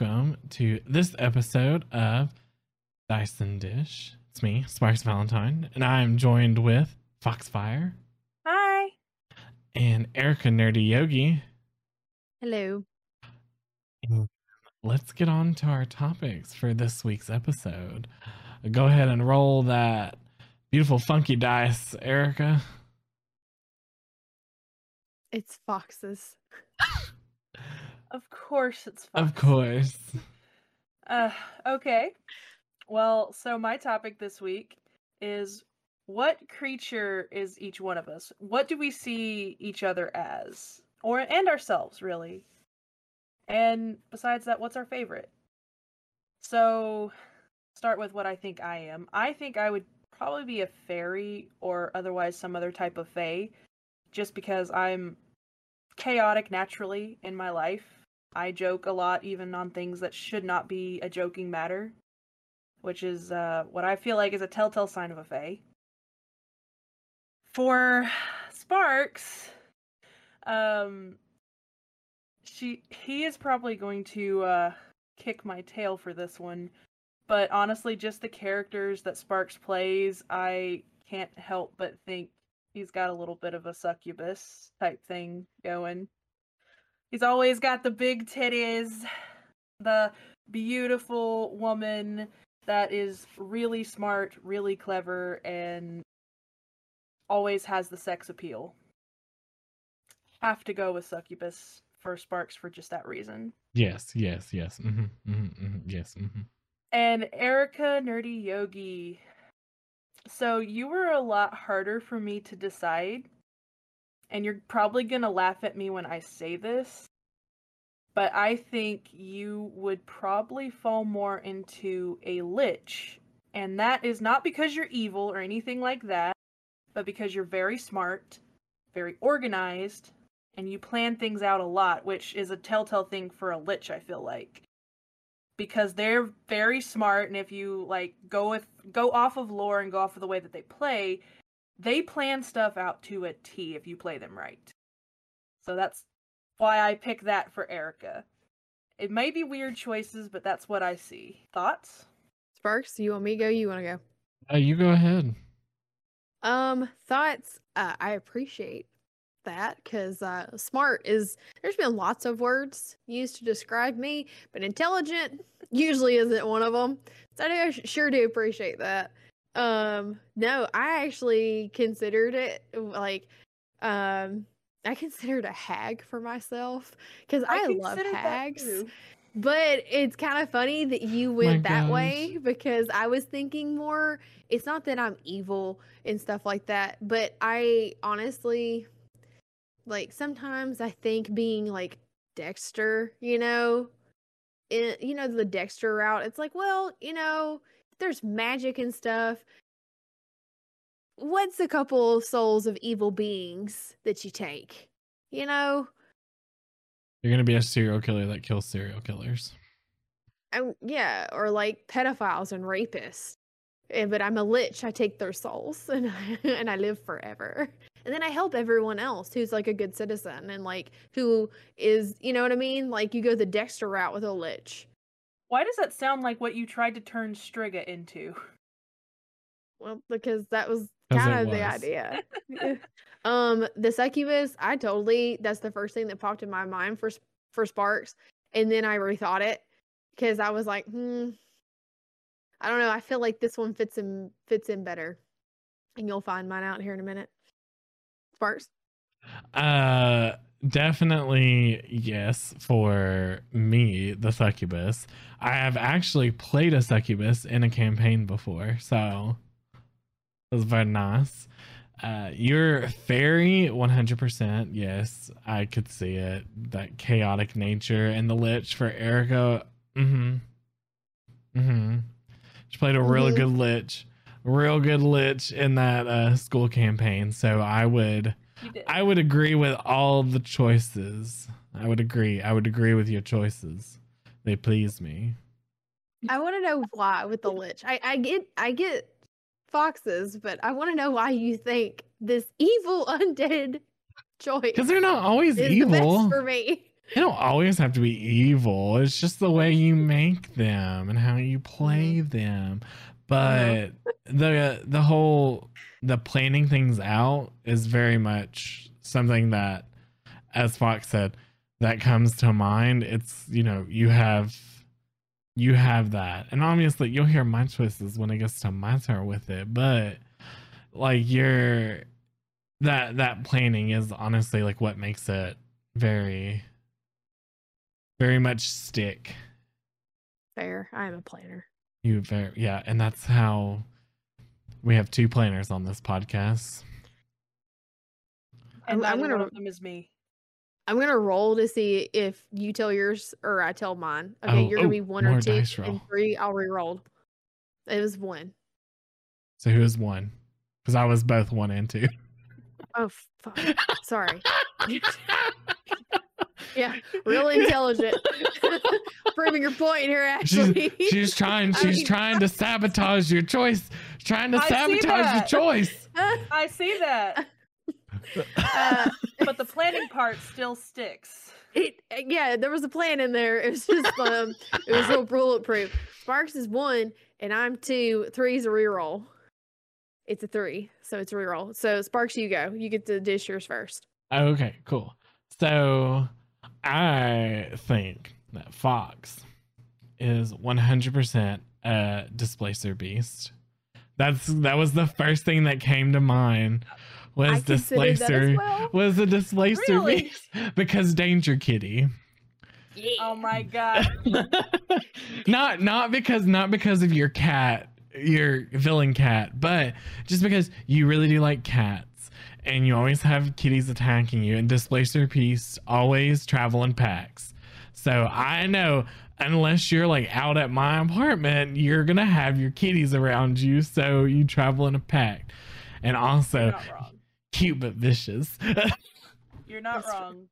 welcome to this episode of Dice & Dish. It's me, Sparks Valentine, and I'm joined with Foxfire Hi. and Erica Nerdy Yogi. Hello. Let's get on to our topics for this week's episode. Go ahead and roll that beautiful funky dice, Erica. It's foxes. Of course it's fun. Of course. Uh, okay. Well, so my topic this week is what creature is each one of us? What do we see each other as? Or and ourselves, really. And besides that, what's our favorite? So, start with what I think I am. I think I would probably be a fairy or otherwise some other type of fae just because I'm chaotic naturally in my life. I joke a lot, even on things that should not be a joking matter, which is uh, what I feel like is a telltale sign of a fae. For Sparks, um, she he is probably going to uh, kick my tail for this one, but honestly, just the characters that Sparks plays, I can't help but think he's got a little bit of a succubus type thing going. He's always got the big titties, the beautiful woman that is really smart, really clever, and always has the sex appeal. Have to go with succubus for Sparks for just that reason. Yes, yes, yes. Mm-hmm, hmm hmm yes. hmm And Erica Nerdy Yogi. So you were a lot harder for me to decide. And you're probably going to laugh at me when I say this. But I think you would probably fall more into a lich. And that is not because you're evil or anything like that, but because you're very smart, very organized, and you plan things out a lot, which is a telltale thing for a lich, I feel like because they're very smart and if you like go with go off of lore and go off of the way that they play they plan stuff out to a t if you play them right so that's why i pick that for erica it may be weird choices but that's what i see thoughts Sparks, you want me to go? You want to go? Uh, you go ahead. Um, thoughts. Uh, I appreciate that because uh, smart is. There's been lots of words used to describe me, but intelligent usually isn't one of them. So I do, sure do appreciate that. Um, no, I actually considered it like, um, I considered a hag for myself because I, love hags. But it's kind of funny that you went that gosh. way because I was thinking more. It's not that I'm evil and stuff like that, but I honestly, like, sometimes I think being like Dexter, you know, in, you know, the Dexter route, it's like, well, you know, there's magic and stuff. What's a couple of souls of evil beings that you take? You know, You're gonna be a serial killer that kills serial killers. I, yeah, or like pedophiles and rapists. But I'm a lich. I take their souls and I, and I live forever. And then I help everyone else who's like a good citizen and like who is, you know what I mean? Like you go the Dexter route with a lich. Why does that sound like what you tried to turn striga into Well, because that was kind it of the idea. um, the succubus, I totally that's the first thing that popped in my mind for for Sparks, and then I rethought it because I was like, hmm, I don't know. I feel like this one fits in fits in better, and you'll find mine out here in a minute. Sparks. Uh, definitely yes for me, the succubus. I have actually played a succubus in a campaign before, so it was very nice. Uh, your fairy, one hundred percent. Yes, I could see it. That chaotic nature and the lich for Erica. Mm-hmm. Mm-hmm. She played a really Mhm. good lich, real good lich in that uh, school campaign. So I would. You did I would agree with all the choices. I would agree. I would agree with your choices. They please me. I want to know why with the lich. I I get I get foxes, but I want to know why you think this evil undead choice Because they're not always is the evil. best for me. They don't always have to be evil. It's just the way you make them and how you play mm-hmm. them. But the the whole the planning things out is very much something that, as Fox said, that comes to mind. It's you know you have you have that, and obviously you'll hear my choices when it gets to my turn with it. But like you're that that planning is honestly like what makes it very very much stick. Fair. I am a planner. You very yeah, and that's how we have two planners on this podcast. And I'm- I'm one gonna- of them is me. I'm gonna roll to see if you tell yours or I tell mine. Okay, Oh, you're gonna oh, be one or two, roll. and three I'll re-roll. It was one. So who is one? Because I was both one and two. Oh fuck. Sorry. Yeah, real intelligent. Proving your point here, She's, Ashley. she's trying. I She's mean- trying to sabotage your choice. Trying to I sabotage your choice. I see that, uh, but the planning part still sticks. it, yeah, there was a plan in there. It was just um, it was real bulletproof. Sparks is one, and I'm two. Three's a reroll. It's a three, so it's a reroll. So Sparks, you go. You get to dish yours first. Okay, cool. So I think that Fox is 100% a displacer beast. That's that was the first thing that came to mind was I considered that as displacer well. was a displacer Really? beast because danger kitty. Yeah. Oh my god. not not because not because of your cat, your villain cat, but just because you really do like cats and you always have kitties attacking you and displacer beasts always travel in packs. So I know unless you're like out at my apartment, you're gonna have your kitties around you, so you travel in a pack. And also cute but vicious. You're not That's wrong.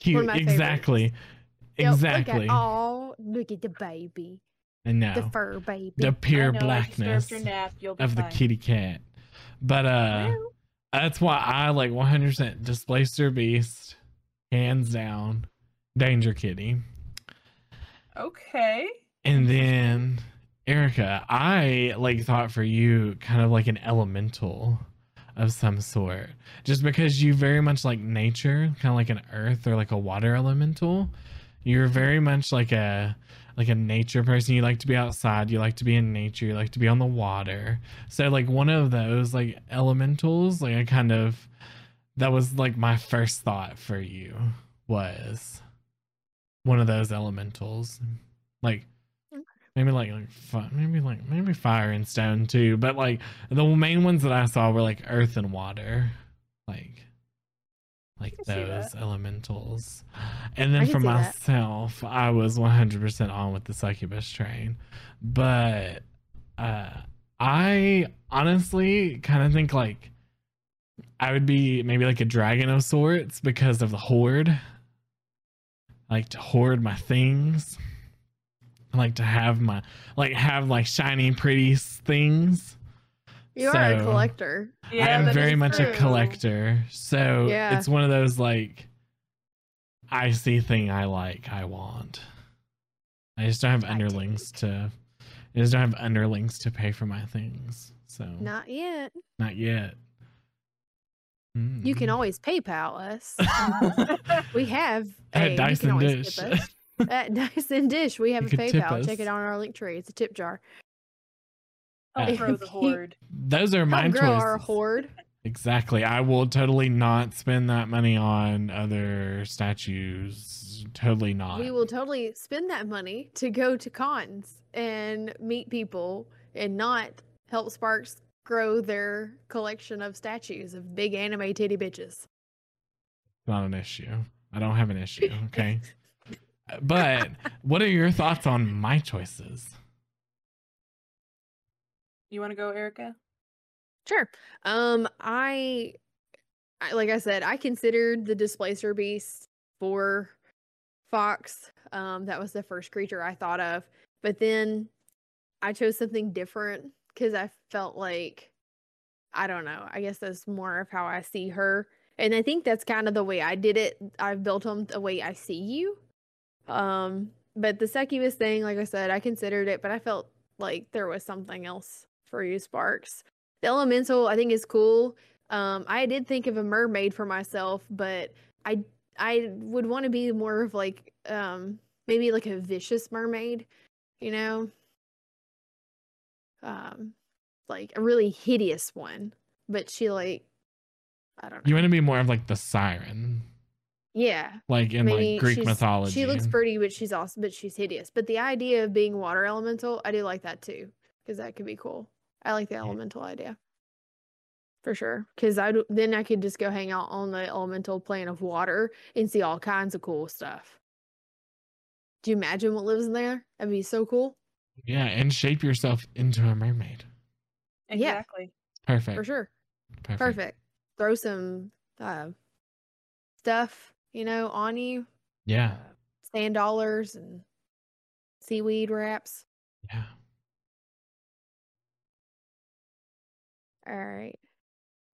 cute, my favorites. exactly. Yep, Exactly. Oh, look at the baby, and now the fur baby. the pure blackness your nap. You'll be of the kitty cat. But uh Well, that's why I like 100% Displacer Beast, hands down, Danger Kitty. Okay. And then Erica, I like thought for you kind of like an elemental of some sort. Just because you very much like nature, kind of like an earth or like a water elemental. You're very much like a like a nature person. You like to be outside, you like to be in nature, you like to be on the water. So like one of those like elementals, like I kind of that was like my first thought for you was one of those elementals. Like maybe like like maybe like maybe fire and stone too, but like the main ones that I saw were like earth and water, like like those elementals. And then for see that. myself, I was one hundred percent on with the succubus train, but uh, I honestly kind of think like I would be maybe like a dragon of sorts because of the horde. I like to hoard my things. I like to have my like have like shiny, pretty things. You are a collector. Yeah, I am very is much a collector. So Yeah. it's one of those like I see thing I like, I want. I just don't have I underlings dig. to I just don't have underlings to pay for my things. So Not yet. not yet. You can Mm. always PayPal us. We have At a, you can Dice & Dish. tip us. At Dice & Dish, we have You a PayPal. Check it on our link tree. It's a tip jar. Help grow the horde. Those are my Help grow our horde. Exactly. I will totally not spend that money on other statues. Totally not. We will totally spend that money to go to cons and meet people and not help Sparks grow their collection of statues of big anime titty bitches. not an issue. I don't have an issue. Okay. but what are your thoughts on my choices? You want to go, Erica? Sure. Um, I, I like I said, I considered the displacer beast for Fox. Um, that was the first creature I thought of, but then I chose something different because I felt like I don't know. I guess that's more of how I see her. And I think that's kind of the way I did it. I've built them the way I see you. Um, but the succubus thing, like I said, I considered it, but I felt like there was something else for you, Sparks. The elemental, I think, is cool. Um, I did think of a mermaid for myself, but I I would want to be more of like um maybe like a vicious mermaid, you know? Um like a really hideous one, but she like I don't know. You want to be more of like the siren, yeah. like in maybe like Greek mythology. She looks pretty, but she's also but she's hideous. But the idea of being water elemental, I do like that too, because that could be cool. I like the Yeah. elemental idea for sure. Because I then I could just go hang out on the elemental plane of water and see all kinds of cool stuff. Do you imagine what lives in there? That'd be so cool. Yeah, and shape yourself into a mermaid. Yeah. Exactly. Perfect. For sure. Perfect. Perfect. Throw some uh, stuff, you know, on you. Yeah. sand dollars and seaweed wraps. Yeah. All right.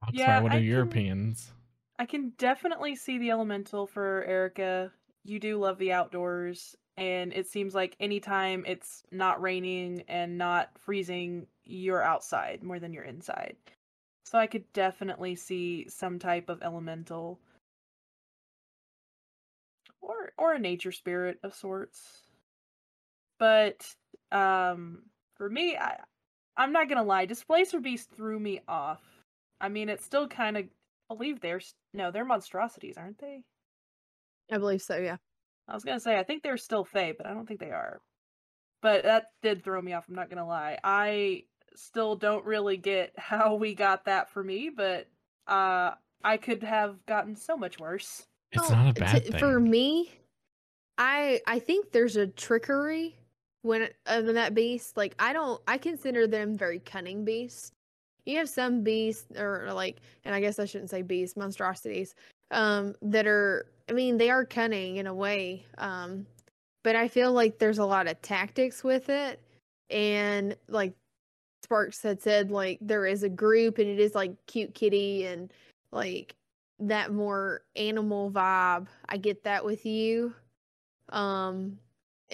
That's Yeah, why what I are your can- opinions? I can definitely see the elemental for Erica. You do love the outdoors, and it seems like anytime it's not raining and not freezing, you're outside more than you're inside. So I could definitely see some type of elemental or or a nature spirit of sorts. But um for me, I I'm not gonna lie, Displacer Beast threw me off. I mean, it's still kind of believe they're no, they're monstrosities, aren't they? I believe so, yeah. I was gonna say I think they're still Fae, but I don't think they are. But that did throw me off. I'm not gonna lie. I still don't really get how we got that for me, but uh, I could have gotten so much worse. It's Well, not a to- bad thing. For me, I I think there's a trickery when it- of that beast. Like I don't I consider them very cunning beasts. You have some beasts or like and I guess I shouldn't say beasts, monstrosities, um, that are I mean, they are cunning in a way. Um, but I feel like there's a lot of tactics with it. And like Sparks had said, like there is a group and it is like cute kitty and like that more animal vibe. I get that with you. Um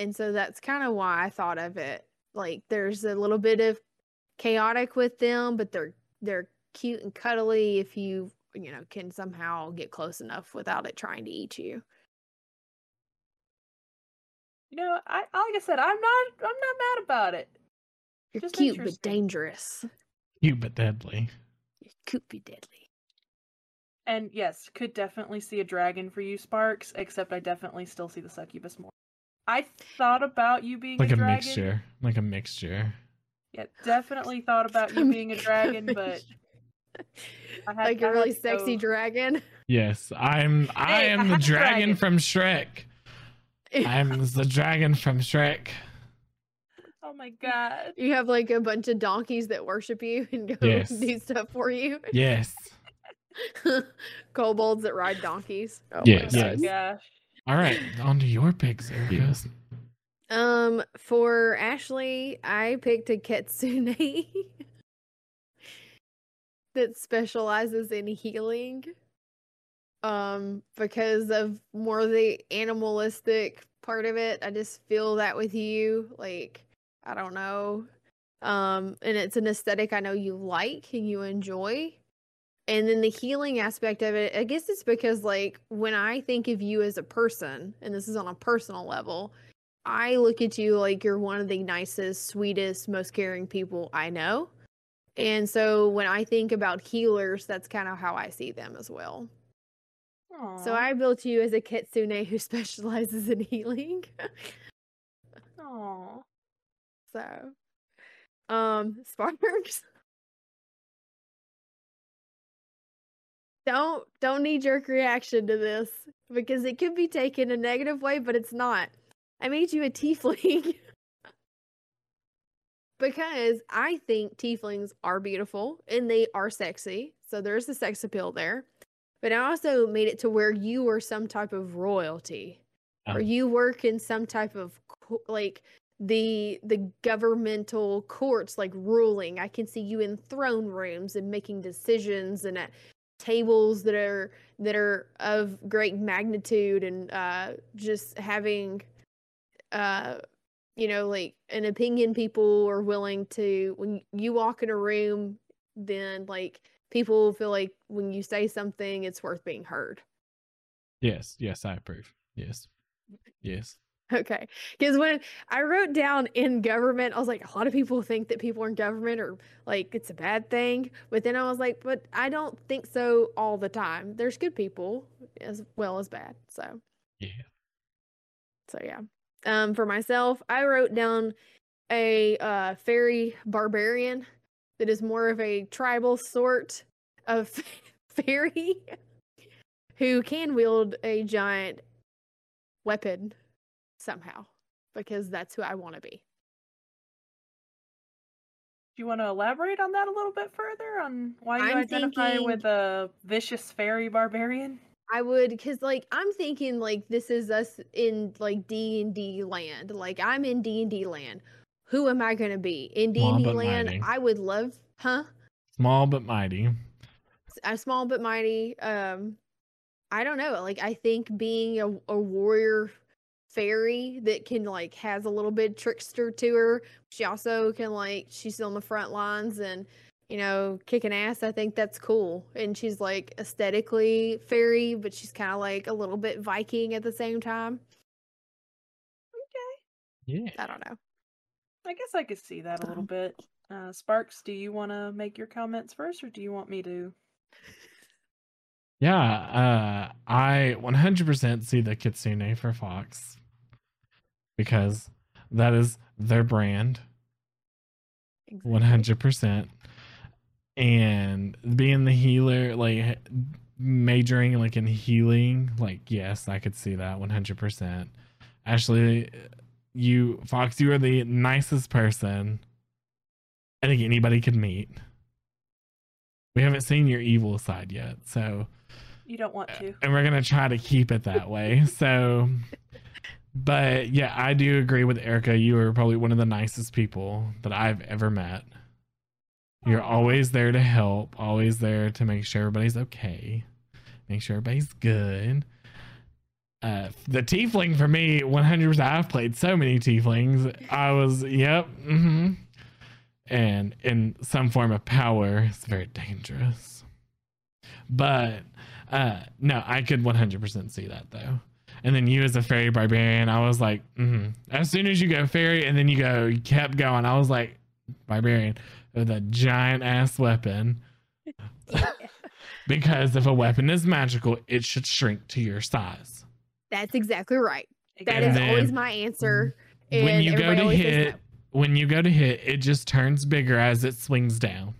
and so that's kind of why I thought of it. Like there's a little bit of chaotic with them, but they're they're cute and cuddly if you you know can somehow get close enough without it trying to eat you. You know, I like I said, I'm not I'm not mad about it. You're Just cute but interesting. dangerous. Cute but deadly. You could be deadly. And yes, could definitely see a dragon for you, Sparks. Except I definitely still see the succubus more. I thought about you being Like a a dragon. mixture. Like a mixture. Yeah, definitely thought about you being a dragon, but I had- like I a had really to sexy go- dragon. Yes, I'm I Hey, am a the dragon, dragon. from Shrek. I'm the dragon from Shrek. Oh my god. You have like a bunch of donkeys that worship you and go Yes. do stuff for you. Yes. Kobolds that ride donkeys. Oh Yes. Oh my Yes. gosh. All right, on to your picks, Erica. Um, for Ashley, I picked a kitsune that specializes in healing. Um, because of more the animalistic part of it, I just feel that with you. Like, I don't know. Um, and it's an aesthetic I know you like and you enjoy. And then the healing aspect of it, I guess it's because like when I think of you as a person, and this is on a personal level, I look at you like you're one of the nicest, sweetest, most caring people I know. And so when I think about healers, that's kind of how I see them as well. So I built you as a kitsune who specializes in healing. aw. so, um, Sparks. Don't don't knee jerk reaction to this because it could be taken a negative way, but it's not. I made you a tiefling because I think tieflings are beautiful and they are sexy. So there's the sex appeal there. But I also made it to where you are some type of royalty Oh. or you work in some type of like the the governmental courts like ruling. I can see you in throne rooms and making decisions and at tables that are that are of great magnitude and uh just having uh you know like an opinion people are willing to when you walk in a room then like people feel like when you say something it's worth being heard Yes, yes, I approve. Yes, yes. Okay. Because when I wrote down in government, I was like, a lot of people think that people in government are like, it's a bad thing. But then I was like, but I don't think so all the time. There's good people as well as bad. So, Yeah. so yeah. Um, for myself, I wrote down a uh, fairy barbarian that is more of a tribal sort of fairy who can wield a giant weapon somehow because that's who I want to be. Do you want to elaborate on that a little bit further on why you I'm identify thinking- with a vicious fairy barbarian? I would cuz like I'm thinking like this is us in like D&D land. Like I'm in D&D land. Who am I going to be? In D&D but land, mighty. I would love, huh? Small but mighty. a small but mighty. Um, I don't know. Like I think being a, a warrior fairy that can like has a little bit trickster to her. She also can like she's on the front lines and you know kicking ass. I think that's cool. And she's like aesthetically fairy, but she's kind of like a little bit Viking at the same time. Okay. Yeah. I don't know. I guess I could see that a little Um, bit. Uh, Sparks, do you want to make your comments first, or do you want me to? Yeah, uh, I 100% see the Kitsune for Fox because that is their brand, Exactly. 100%. And being the healer, like majoring like in healing, like yes, I could see that 100%. Ashley, you Fox, you are the nicest person I think anybody could meet. We haven't seen your evil side yet, so You don't want uh, to. and we're gonna try to keep it that way. So, but yeah, I do agree with Erica. You are probably one of the nicest people that I've ever met. You're always there to help, always there to make sure everybody's okay, make sure everybody's good. Uh, the tiefling for me, 100%. I've played so many tieflings. I was, yep, hmm and in some form of power, it's very dangerous. But uh, no, I could 100% see that though. And then you as a fairy barbarian, I was like, mm as soon as you go fairy and then you go, you kept going. I was like, barbarian with a giant ass weapon. because if a weapon is magical, it should shrink to your size. That's exactly right. That And is always my answer. when you go to hit, when you go to hit, it just turns bigger as it swings down.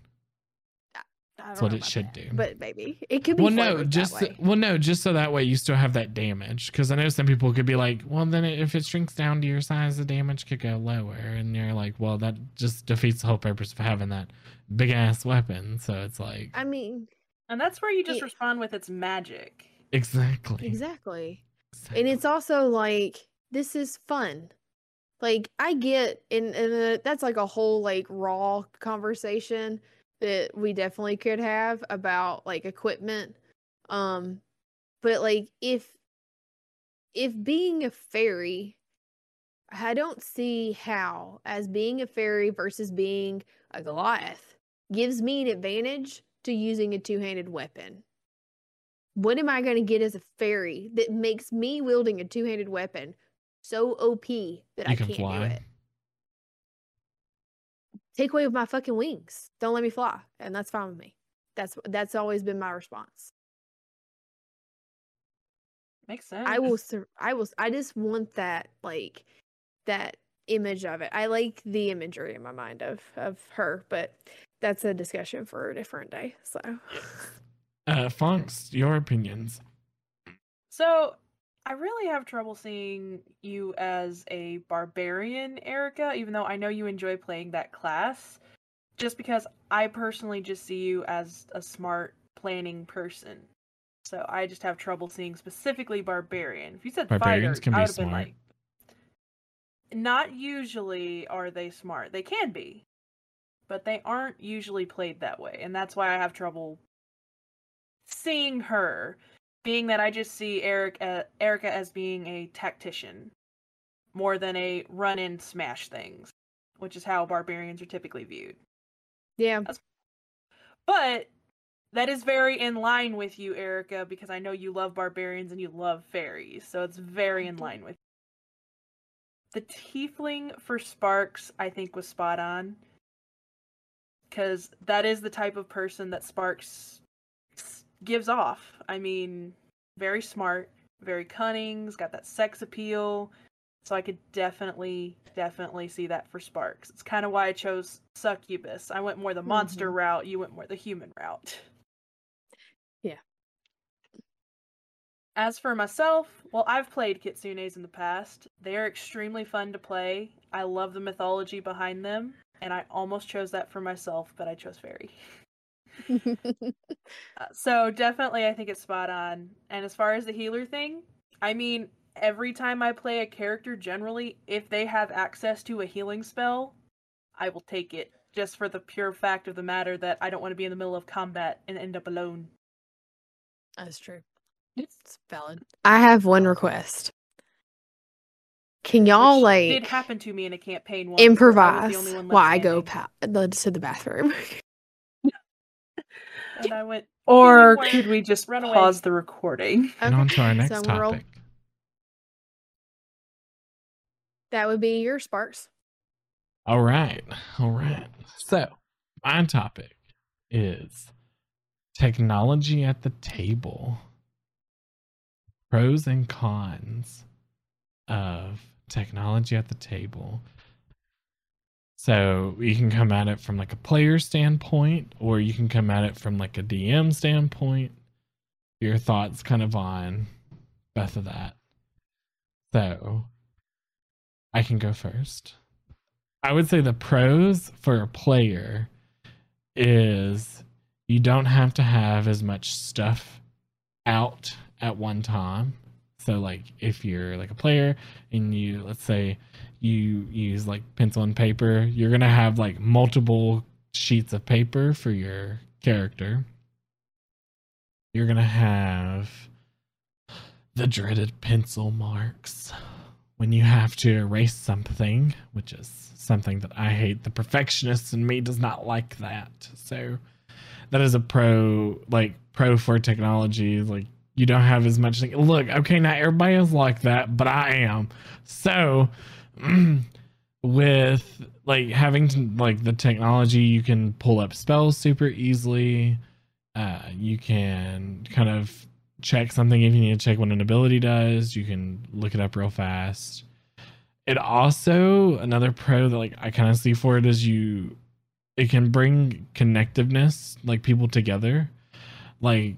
No. I That's what it should that, do. But maybe it could be. well no just that way. well no just so that way you still have that damage because i know some people could be like well then if it shrinks down to your size the damage could go lower and you're like well that just defeats the whole purpose of having that big ass weapon so it's like I mean, And that's where you just Yeah. respond with its magic. exactly exactly. exactly. And it's also like this is fun. Like I get, and and uh, that's like a whole like raw conversation that we definitely could have about like equipment. Um, but like if if being a fairy, I don't see how as being a fairy versus being a Goliath gives me an advantage to using a two-handed weapon. What am I going to get as a fairy that makes me wielding a two-handed weapon so OP that you I can can't fly do it? Take away my fucking wings. Don't let me fly, and that's fine with me. That's that's always been my response. Makes sense. I will. Sur- I will. I just want that like that image of it. I like the imagery in my mind of of her, but that's a discussion for a different day. So uh fonks your opinions So, I really have trouble seeing you as a barbarian, Erica, even though I know you enjoy playing that class. Just because I personally just see you as a smart planning person. So I just have trouble seeing specifically barbarian. If you said Barbarians fighter, can I be would have been smart. like not usually are they smart. They can be. But they aren't usually played that way, and that's why I have trouble seeing her, being that I just see Eric uh, Erica as being a tactician more than a run in smash things, which is how barbarians are typically viewed. Yeah. But that is very in line with you, Erica, because I know you love barbarians and you love fairies, so it's very in line with. The tiefling for Sparks, I think, was spot on. Because that is the type of person that Sparks gives off. I mean, very smart, very cunning, has got that sex appeal. So I could definitely, definitely see that for Sparks. It's kind of why I chose Succubus. I went more the monster mm-hmm. route, you went more the human route. Yeah. As for myself, well, I've played kitsunes in the past. They are extremely fun to play. I love the mythology behind them, and I almost chose that for myself, but I chose fairy. Uh, so definitely, I think it's spot on. And as far as the healer thing, I mean, every time I play a character, generally, if they have access to a healing spell, I will take it. Just for the pure fact of the matter that I don't want to be in the middle of combat and end up alone. That's true. It's valid. I have one request. Can y'all Which like did happen to me in a campaign once. where I improvise only one while I go pa- the- to the bathroom? and I went. Or could we just run away. pause the recording? And on to our next so we'll roll- topic. That would be your sparks. All right. All right. So, my topic is technology at the table. Pros and cons of technology at the table. So, you can come at it from like a player standpoint or you can come at it from like a DM standpoint. Your thoughts kind of on both of that. So, I can go first. I would say the pros for a player is you don't have to have as much stuff out at one time. So like if you're like a player and you let's say you use like pencil and paper, you're to have like multiple sheets of paper for your character. You're to have the dreaded pencil marks when you have to erase something, which is something that I hate. The perfectionist in me does not like that. So that is a pro, like pro for technology. Like you don't have as much. Like, look, okay, not everybody is like that, but I am. So with like having to, like the technology, you can pull up spells super easily. Uh, you can kind of check something if you need to check what an ability does. You can look it up real fast. It also another pro that like I kind of see for it is you it can bring connectiveness, like people together. Like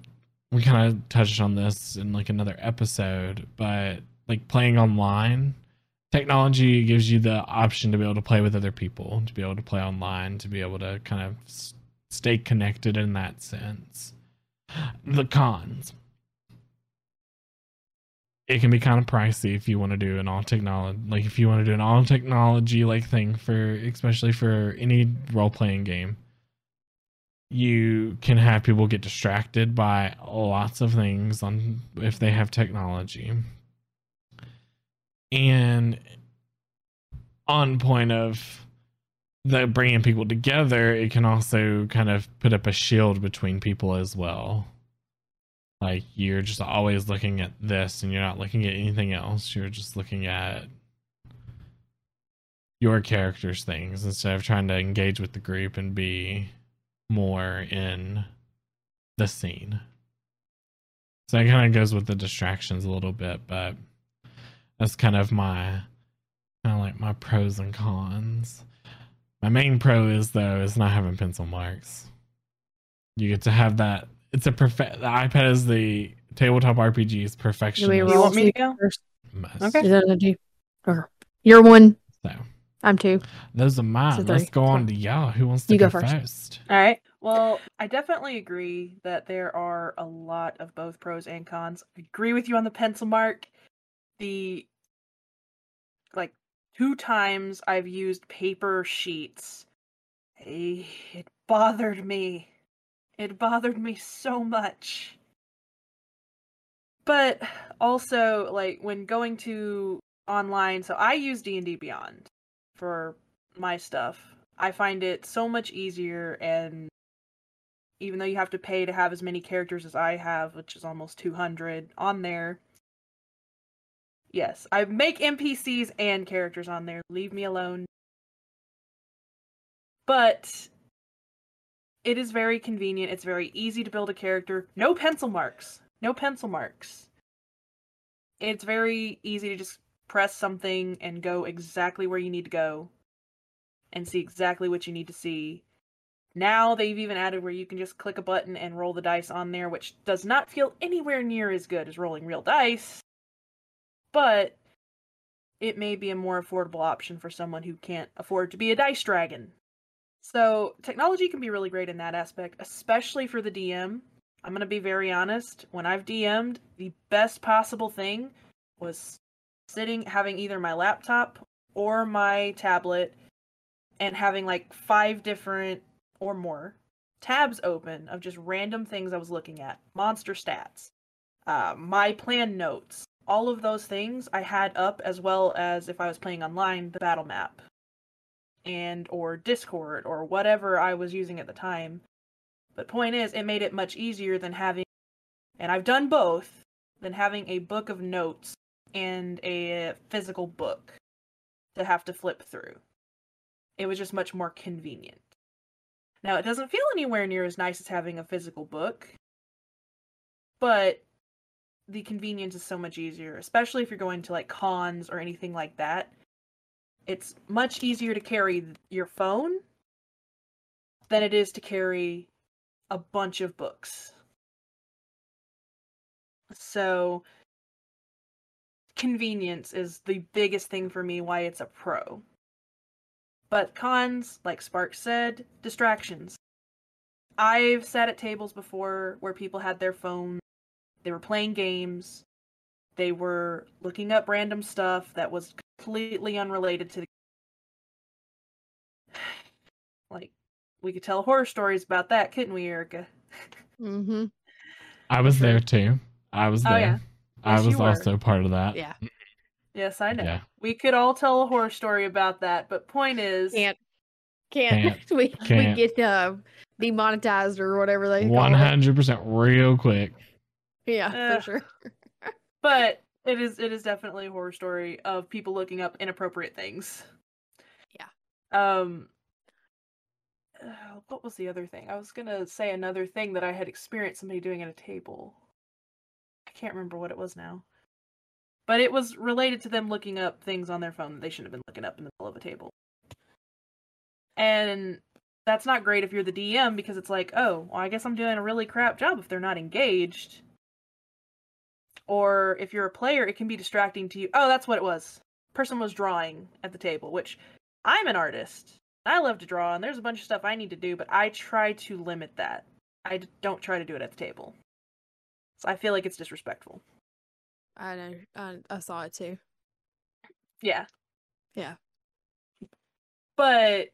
we kind of touched on this in like another episode, but like playing online, technology gives you the option to be able to play with other people, to be able to play online, to be able to kind of stay connected in that sense. The cons it can be kind of pricey if you want to do an all technology like if you want to do an all technology like thing for especially for any role playing game you can have people get distracted by lots of things on if they have technology. And on point of the bringing people together it can also kind of put up a shield between people as well. Like you're just always looking at this and you're not looking at anything else. You're just looking at your character's things instead of trying to engage with the group and be more in the scene so that kind of goes with the distractions a little bit but that's kind of my kind of like my pros and cons my main pro is though is not having pencil marks you get to have that it's a perfect the ipad is the tabletop rpg's perfection we You roll want me to go? first? Okay. Is that a two? You're one. so I'm two. those are mine So let's three. go on to y'all who wants to You go, go first. first All right. Well, I definitely agree that there are a lot of both pros and cons. I agree with you on the pencil mark. The like two times I've used paper sheets. It bothered me. It bothered me so much. but also like when going to online so i use d&d beyond for my stuff. I find it so much easier and even though you have to pay to have as many characters as i have which is almost 200 on there yes i make npcs and characters on there. Leave me alone. But it is very convenient. It's very easy to build a character. No pencil marks. No pencil marks. It's very easy to just press something and go exactly where you need to go and see exactly what you need to see. Now they've even added where you can just click a button and roll the dice on there, which does not feel anywhere near as good as rolling real dice, but it may be a more affordable option for someone who can't afford to be a dice dragon. So, technology can be really great in that aspect, especially for the DM. I'm going to be very honest. When I've DM'd, the best possible thing was sitting, having either my laptop or my tablet, and having like five different or more tabs open of just random things I was looking at monster stats, uh, my plan notes, all of those things I had up, as well as if I was playing online, the battle map and or discord or whatever i was using at the time. But point is, it made it much easier than having, and I've done both, than having a book of notes and a physical book to have to flip through. It was just much more convenient. Now, it doesn't feel anywhere near as nice as having a physical book, but the convenience is so much easier, especially if you're going to like cons or anything like that. It's much easier to carry your phone than it is to carry a bunch of books. So convenience is the biggest thing for me why it's a pro. But cons, like Spark said, distractions. I've sat at tables before where people had their phone, they were playing games, they were looking up random stuff that was completely unrelated to the like we could tell horror stories about that, couldn't we, Erica? Mm-hmm. I was there too. I was there. Oh, there. Yeah. I was also part of that. Yeah. Yes, I know. Yeah. We could all tell a horror story about that, but point is, Can't. Can't. we Can't. we get uh, demonetized or whatever they call One it. hundred percent real quick. Yeah, Uh, for sure. but it is it is definitely a horror story of people looking up inappropriate things. Yeah. Um. uh, what was the other thing? I was gonna say another thing that I had experienced somebody doing at a table. I can't remember what it was now. But it was related to them looking up things on their phone that they shouldn't have been looking up in the middle of a table. And that's not great if you're the DM because it's like, oh, well, I guess I'm doing a really crap job if they're not engaged. Or if you're a player, it can be distracting to you. Oh, that's what it was. Person was drawing at the table, which I'm an artist. I love to draw, and there's a bunch of stuff I need to do, but I try to limit that. I don't try to do it at the table. So I feel like it's disrespectful. I know. I, I saw it too. Yeah. Yeah. But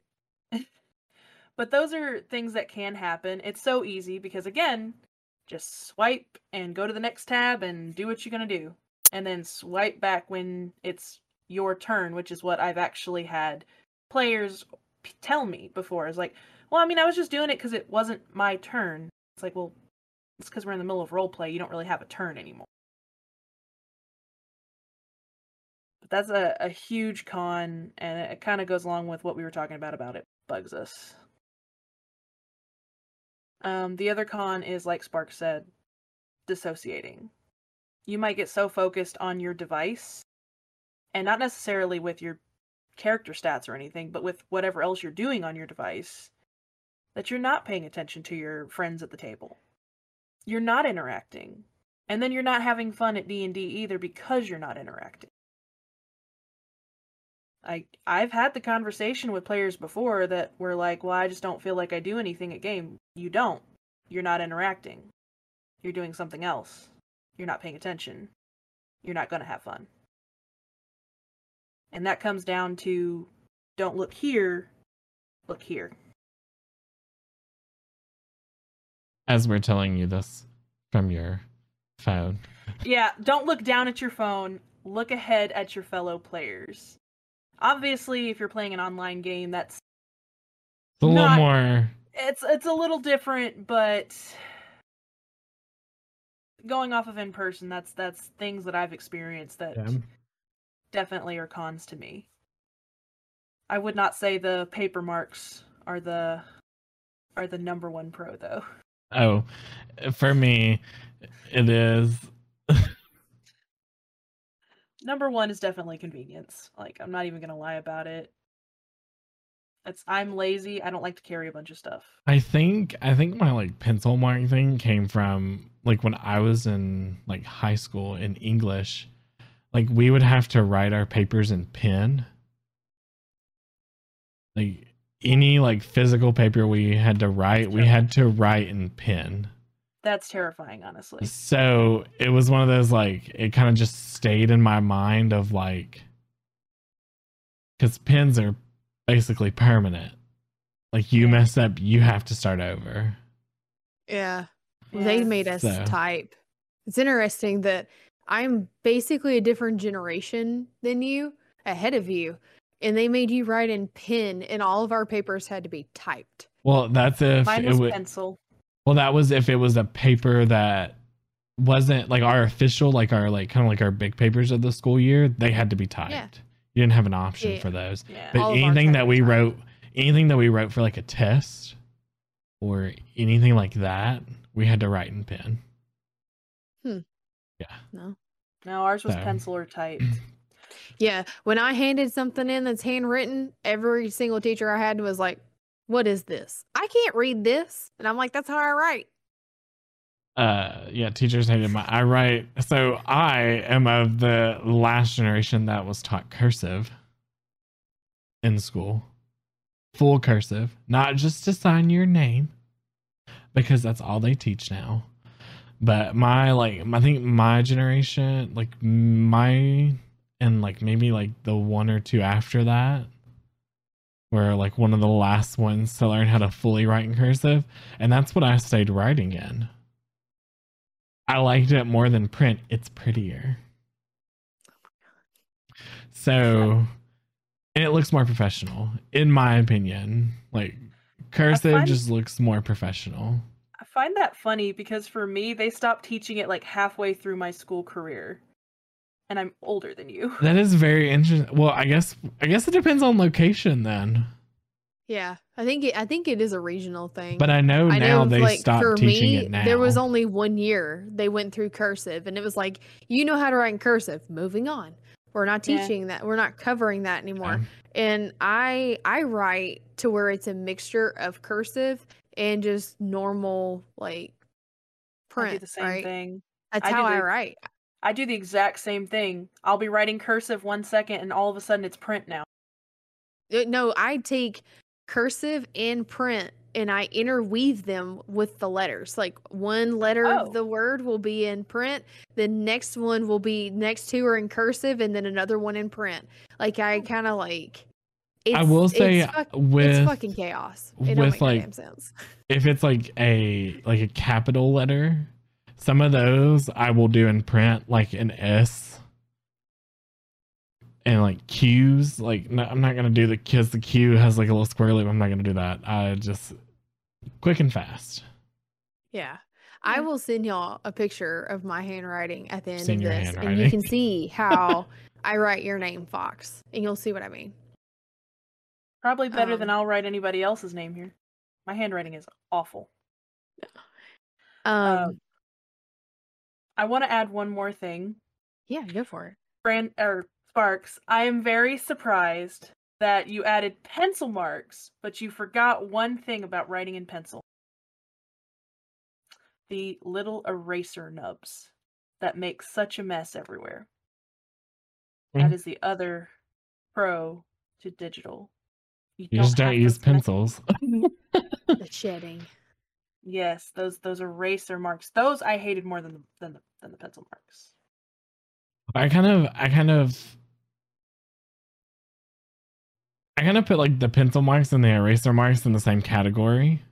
but those are things that can happen. It's so easy because again, just swipe and go to the next tab and do what you're going to do. And then swipe back when it's your turn, which is what I've actually had players p- tell me before. Is like, "Well, I mean, I was just doing it cuz it wasn't my turn." It's like, "Well, it's cuz we're in the middle of role play. You don't really have a turn anymore." But that's a, a huge con, and it kind of goes along with what we were talking about about it bugs us. Um, the other con is, like Spark said, dissociating. You might get so focused on your device, and not necessarily with your character stats or anything, but with whatever else you're doing on your device, that you're not paying attention to your friends at the table. You're not interacting, and then you're not having fun at D and D either because you're not interacting. I I've had the conversation with players before that were like, "Well, I just don't feel like I do anything at game." You don't. You're not interacting. You're doing something else. You're not paying attention. You're not going to have fun. And that comes down to don't look here, look here. As we're telling you this from your phone. Yeah, don't look down at your phone. Look ahead at your fellow players. Obviously, if you're playing an online game, that's It's a little more. it's it's a little different, but going off of in person, that's that's things that I've experienced that Yeah. definitely are cons to me. I would not say the paper marks are the are the number one pro though. Oh, for me, it is. Number one is definitely convenience. Like I'm not even gonna lie about it. It's I'm lazy. I don't like to carry a bunch of stuff. I think I think my like pencil mark thing came from like when I was in like high school in English, like we would have to write our papers in pen. Like any like physical paper we had to write, we had to write in pen. That's terrifying, honestly. So it was one of those like it kind of just stayed in my mind of like because pens are basically permanent. Like you Yeah. mess up, you have to start over. Yeah. They made us So- type. It's interesting that I'm basically a different generation than you, ahead of you, and they made you write in pen, and all of our papers had to be typed. Well, that's if Mine it was would. pencil. Well, that was if it was a paper that wasn't like our official, like our like kind of like our big papers of the school year. They had to be typed. You didn't have an option Yeah. for those. Yeah. But All anything that we typed. wrote, anything that we wrote for like a test or anything like that, we had to write in pen. Hmm. Yeah. No. no, ours was So- pencil or typed. Yeah. When I handed something in that's handwritten, every single teacher I had was like, What is this? I can't read this. And I'm like, That's how I write. uh yeah teachers hated my i write so i am of the last generation that was taught cursive in school full cursive not just to sign your name because that's all they teach now but my like i think my generation like my and like maybe like the one or two after that were like one of the last ones to learn how to fully write in cursive and that's what i stayed writing in I liked it more than print. It's prettier. So, and it looks more professional, in my opinion. Like, cursive find- just looks more professional. I find that funny because for me, they stopped teaching it like halfway through my school career. And I'm older than you. That is very interesting. Well, I guess I guess it depends on location then. Yeah. I think it I think it is a regional thing. But I know I now know, they like stopped for teaching me, it now. there was only one year they went through cursive, and it was like, you know how to write in cursive. Moving on, we're not Yeah. teaching that. We're not covering that anymore. Yeah. And I I write to where it's a mixture of cursive and just normal like print. I do the same right? thing. That's I do how I write. I do the exact same thing. I'll be writing cursive one second and all of a sudden it's print now. Uh, No, I take cursive and print and I interweave them with the letters. Like one letter Oh. of the word will be in print, the next one will be next two are in cursive, and then another one in print. Like I kind of like. I will say it's, fuck- with it's fucking chaos. It don't with, make no like, damn sense. if it's like a like a capital letter, some of those I will do in print, like an S. And like Q's, like no, I'm not gonna do the because the Q has like a little square loop. I'm not gonna do that. I just quick and fast. Yeah. I will send y'all a picture of my handwriting at the end Send of this, and you can see how I write your name, Fox, and you'll see what I mean. Probably better than Um, I'll write anybody else's name here. My handwriting is awful. Um, Uh, I want to add one more thing. yeah, go for it. Brand or Sparks, I am very surprised that you added pencil marks, but you forgot one thing about writing in pencil. The little eraser nubs that make such a mess everywhere. That Mhm. is the other pro to digital. You just don't use those pencils. The shedding. Yes, those those eraser marks. Those I hated more than the than the than the pencil marks. I kind of, I kind of, I kind of put like the pencil marks and the eraser marks in the same category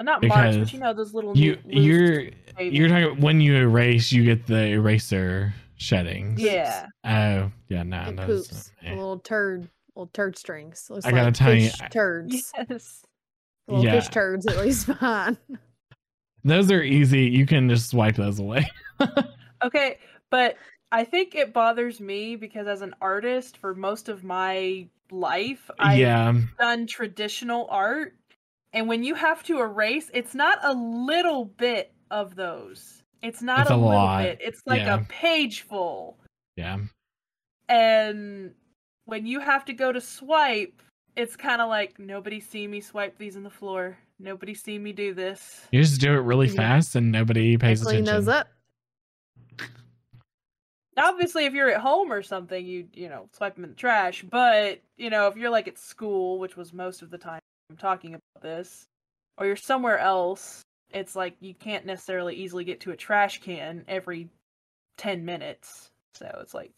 Uh, Not marks, but you know those little You loose- loose you're baby- you're talking when you erase, you get the eraser sheddings. Yeah. Oh yeah, no, and those. poops, eh. little turd, little turd strings. Looks I gotta like tell you, fish I- turds, Yes. little fish turds at least fine. Those are easy. You can just swipe those away. Okay, but I think it bothers me because as an artist for most of my life, I've yeah, done traditional art. And when you have to erase, it's not a little bit of those. It's not It's a, a little bit. It's like yeah. a page full. yeah. And when you have to go to swipe, it's kind of like nobody see me swipe these in the floor. Nobody see me do this. You just do it really Yeah. fast, and nobody I pays clean attention. those up. Obviously, if you're at home or something, you you know swipe them in the trash. But you know, if you're like at school, which was most of the time I'm talking about this, or you're somewhere else, it's like you can't necessarily easily get to a trash can every ten minutes. So it's like,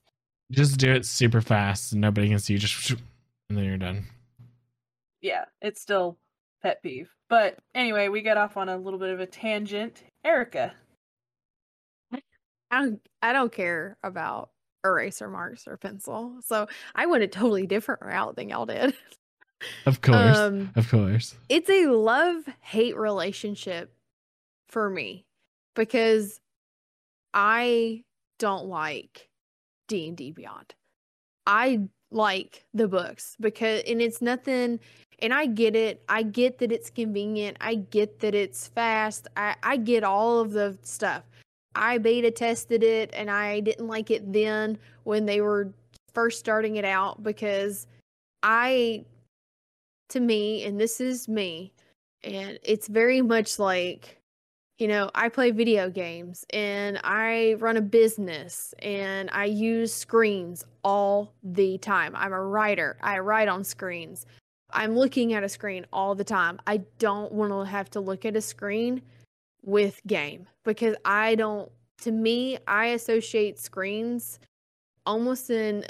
Just do it super fast, and nobody can see you. Just and then you're done. yeah, it's still pet peeve. But anyway, we got off on a little bit of a tangent. Erica, I don't, I don't care about eraser marks or pencil, so I went a totally different route than y'all did. Of course, Um, of course. it's a love hate relationship for me because I don't like D and D Beyond. I like the books because and it's nothing and I get it. I get that it's convenient. I get that it's fast. I, I get all of the stuff. I beta tested it and I didn't like it then when they were first starting it out because I to me, and this is me, and it's very much like, you know, I play video games and I run a business and I use screens all the time. I'm a writer, I write on screens. I'm looking at a screen all the time. I don't want to have to look at a screen with game because I don't, to me, I associate screens almost in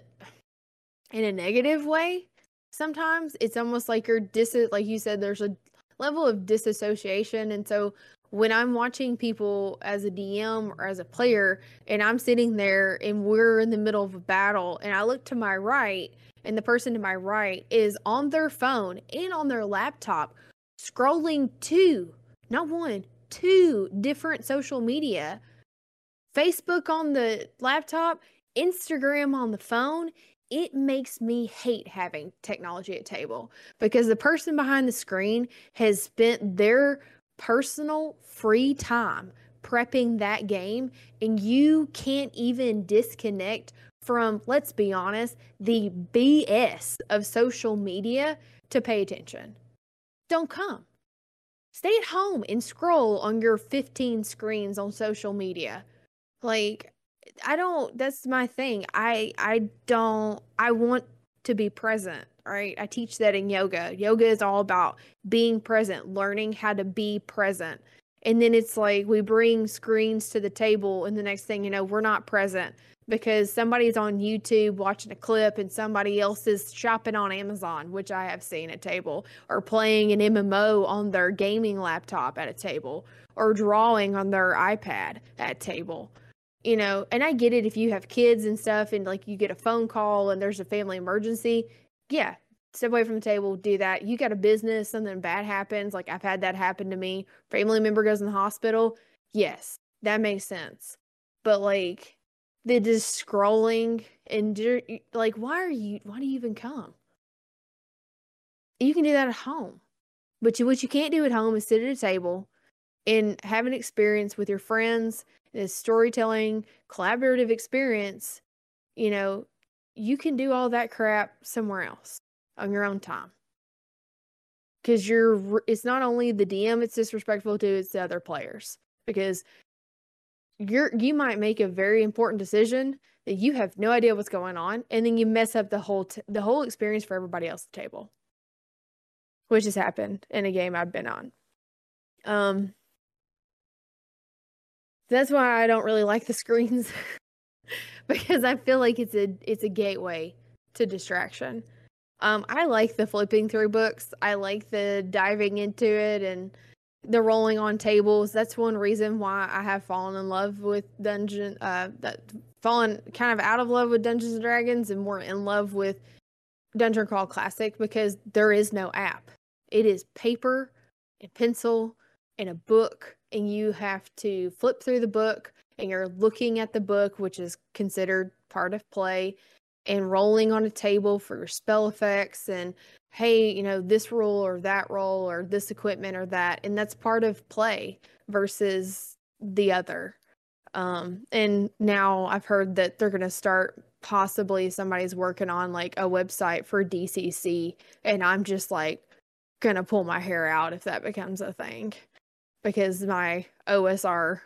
in a negative way. Sometimes it's almost like you're dis like you said there's a level of disassociation. And so when i'm watching people as a dm or as a player and i'm sitting there and we're in the middle of a battle and i look to my right and the person to my right is on their phone and on their laptop scrolling two not one two different social media. Facebook on the laptop instagram on the phone. It makes me hate having technology at table because the person behind the screen has spent their personal free time prepping that game and you can't even disconnect from let's be honest the BS of social media to pay attention. Don't come stay at home and scroll on your 15 screens on social media like I don't that's my thing. I I don't I want to be present, right? I teach that in yoga. Yoga is all about being present, learning how to be present. And then it's like we bring screens to the table and the next thing you know, we're not present because somebody's on YouTube watching a clip and somebody else is shopping on Amazon, which I have seen at table, or playing an MMO on their gaming laptop at a table, or drawing on their iPad at table you know, and I get it if you have kids and stuff and like you get a phone call and there's a family emergency. Yeah, step away from the table, do that. You got a business, something bad happens. Like I've had that happen to me. Family member goes in the hospital. Yes, that makes sense. But like the just scrolling and like, why are you, why do you even come? You can do that at home. But you, what you can't do at home is sit at a table and have an experience with your friends this storytelling collaborative experience you know you can do all that crap somewhere else on your own time because you're it's not only the dm it's disrespectful to it's the other players because you're you might make a very important decision that you have no idea what's going on and then you mess up the whole t- the whole experience for everybody else at the table which has happened in a game i've been on um that's why I don't really like the screens because I feel like it's a it's a gateway to distraction. Um, I like the flipping through books. I like the diving into it and the rolling on tables. That's one reason why I have fallen in love with Dungeon. Uh, that fallen kind of out of love with Dungeons and Dragons and more in love with Dungeon Crawl Classic because there is no app. It is paper and pencil and a book, and you have to flip through the book and you're looking at the book, which is considered part of play, and rolling on a table for your spell effects and hey, you know, this rule or that role or this equipment or that. And that's part of play versus the other. Um, and now I've heard that they're going to start possibly somebody's working on like a website for DCC. And I'm just like going to pull my hair out if that becomes a thing because my OSR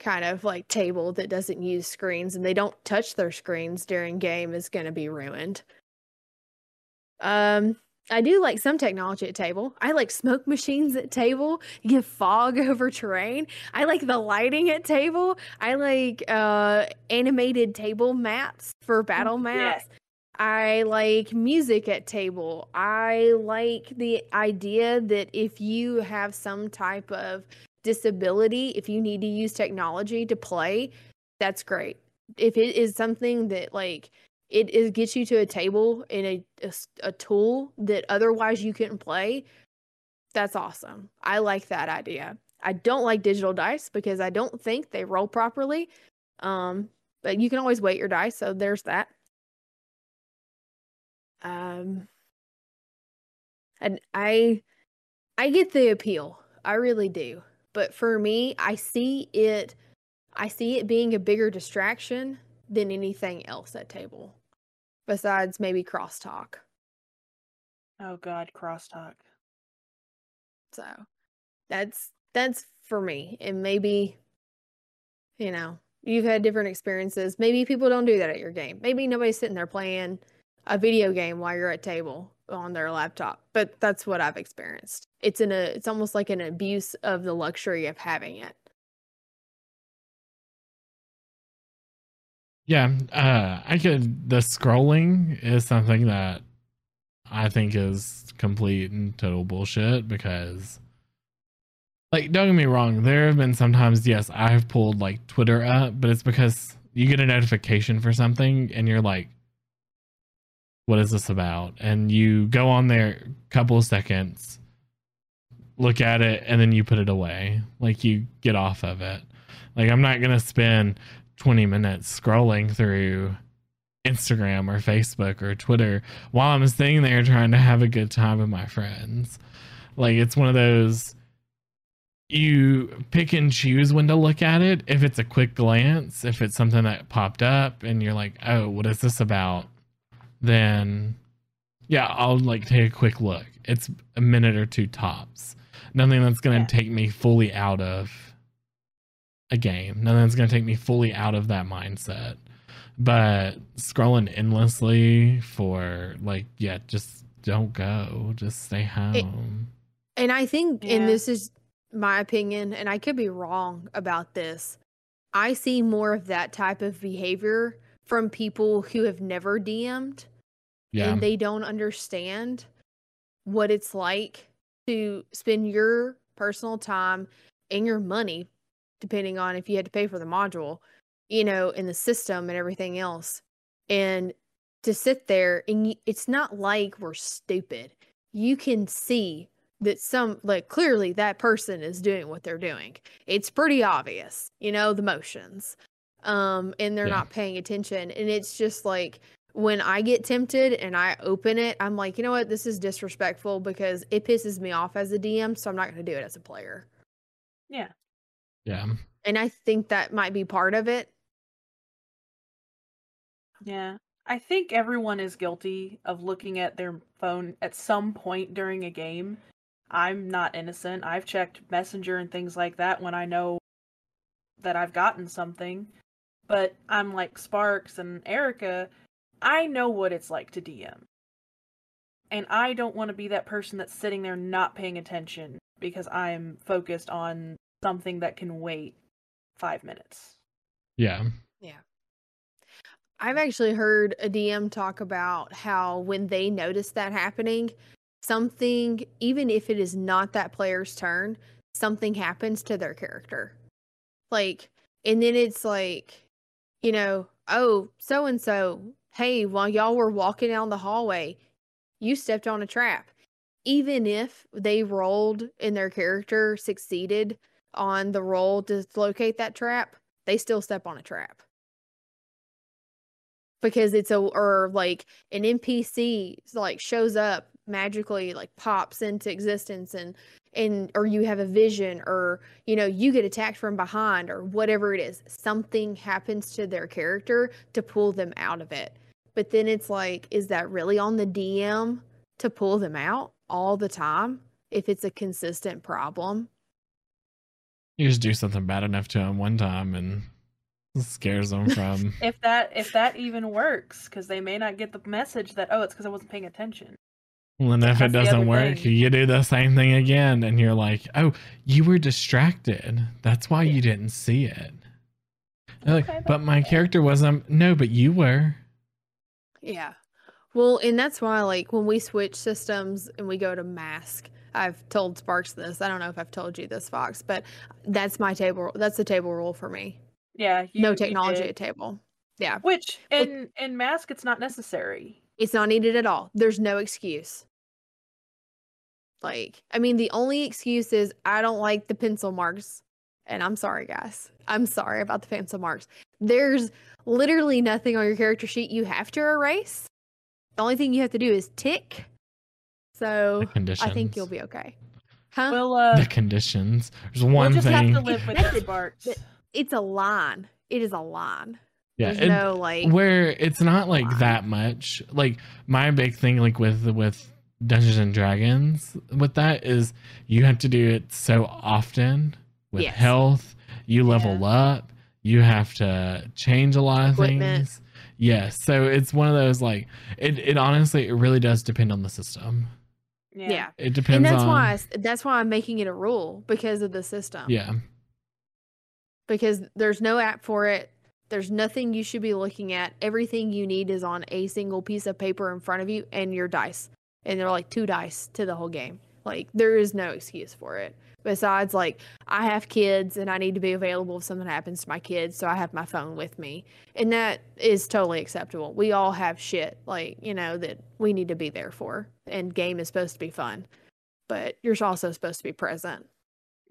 kind of like table that doesn't use screens and they don't touch their screens during game is going to be ruined. Um I do like some technology at table. I like smoke machines at table, give fog over terrain. I like the lighting at table. I like uh animated table maps for battle maps. Yes. I like music at table. I like the idea that if you have some type of disability, if you need to use technology to play, that's great. If it is something that like it, it gets you to a table in a tool that otherwise you couldn't play, that's awesome. I like that idea. I don't like digital dice because I don't think they roll properly. Um, but you can always weight your dice, so there's that. Um, and I, I get the appeal. I really do. But for me, I see it, I see it being a bigger distraction than anything else at table, besides maybe crosstalk. Oh God, crosstalk. So that's that's for me. And maybe, you know, you've had different experiences. Maybe people don't do that at your game. Maybe nobody's sitting there playing a video game while you're at table on their laptop. But that's what I've experienced. It's in a uh, it's almost like an abuse of the luxury of having it. Yeah, uh, I could. The scrolling is something that I think is complete and total bullshit because, like, don't get me wrong, there have been sometimes, yes, I've pulled like Twitter up, but it's because you get a notification for something and you're like, what is this about? And you go on there a couple of seconds, look at it, and then you put it away. Like, you get off of it. Like, I'm not to spend 20 minutes scrolling through Instagram or Facebook or Twitter while I'm sitting there trying to have a good time with my friends. Like it's one of those you pick and choose when to look at it. If it's a quick glance, if it's something that popped up and you're like, "Oh, what is this about?" then yeah, I'll like take a quick look. It's a minute or two tops. Nothing that's going to Yeah. take me fully out of a game. Nothing that's going to take me fully out of that mindset. But scrolling endlessly for like, yeah, just don't go. Just stay home. And I think, Yeah. and this is my opinion, and I could be wrong about this. I see more of that type of behavior from people who have never DM'd yeah. and they don't understand what it's like to spend your personal time and your money, depending on if you had to pay for the module, you know, in the system and everything else. And to sit there and y- it's not like we're stupid. You can see that some, like, clearly that person is doing what they're doing. It's pretty obvious, you know, the motions. Um, and they're Yeah. not paying attention. And it's just like, when I get tempted and I open it, I'm like, you know what? This is disrespectful because it pisses me off as a DM, so I'm not going to do it as a player. Yeah. Yeah. And I think that might be part of it. Yeah. I think everyone is guilty of looking at their phone at some point during a game. I'm not innocent. I've checked Messenger and things like that when I know that I've gotten something. But I'm like Sparks and Erica. I know what it's like to DM. And I don't want to be that person that's sitting there not paying attention because I'm focused on something that can wait five minutes. Yeah. Yeah. I've actually heard a DM talk about how when they notice that happening, something, even if it is not that player's turn, something happens to their character. Like, and then it's like, you know, oh, so and so, hey, while y'all were walking down the hallway, you stepped on a trap. Even if they rolled and their character succeeded on the roll to locate that trap, they still step on a trap. Because it's a or like an NPC like shows up magically like pops into existence and and or you have a vision or you know you get attacked from behind or whatever it is something happens to their character to pull them out of it but then it's like is that really on the dm to pull them out all the time if it's a consistent problem You just do something bad enough to him one time and scares them from. If that if that even works, because they may not get the message that oh, it's because I wasn't paying attention. Well, and if That's it doesn't work, thing. you do the same thing again, and you're like, "Oh, you were distracted. That's why you didn't see it." They're like, Okay, but my fair. character wasn't. No, but you were. Yeah. Well, and that's why, like, when we switch systems and we go to mask, I've told Sparks this. I don't know if I've told you this, Fox, but that's my table. That's the table rule for me. Yeah, you, no technology at table. Yeah. Which in in mask, it's not necessary. It's not needed at all. There's no excuse. Like, I mean, the only excuse is I don't like the pencil marks. And I'm sorry, guys. I'm sorry about the pencil marks. There's literally nothing on your character sheet you have to erase. The only thing you have to do is tick. So I think you'll be okay. Huh? We'll uh, the conditions. There's we'll one just thing. have to live with That's it, it. Sparks. That- it's a line. It is a line. yeah, There's it- no like where it's not like Why? that much. Like my big thing, like with with Dungeons and Dragons, with that is you have to do it so often with Yes. health. You level up. You have to change a lot of Equipment. things. Yes, so it's one of those like it. It honestly, it really does depend on the system. Yeah. yeah. It depends And that's on why I s- that's why I'm making it a rule because of the system. yeah. because there's no app for it. There's nothing you should be looking at. Everything you need is on a single piece of paper in front of you and your dice. And they're like two dice to the whole game. Like there is no excuse for it. Besides like I have kids and I need to be available if something happens to my kids, so I have my phone with me. And that is totally acceptable. We all have shit like, you know, that we need to be there for. And game is supposed to be fun. But you're also supposed to be present.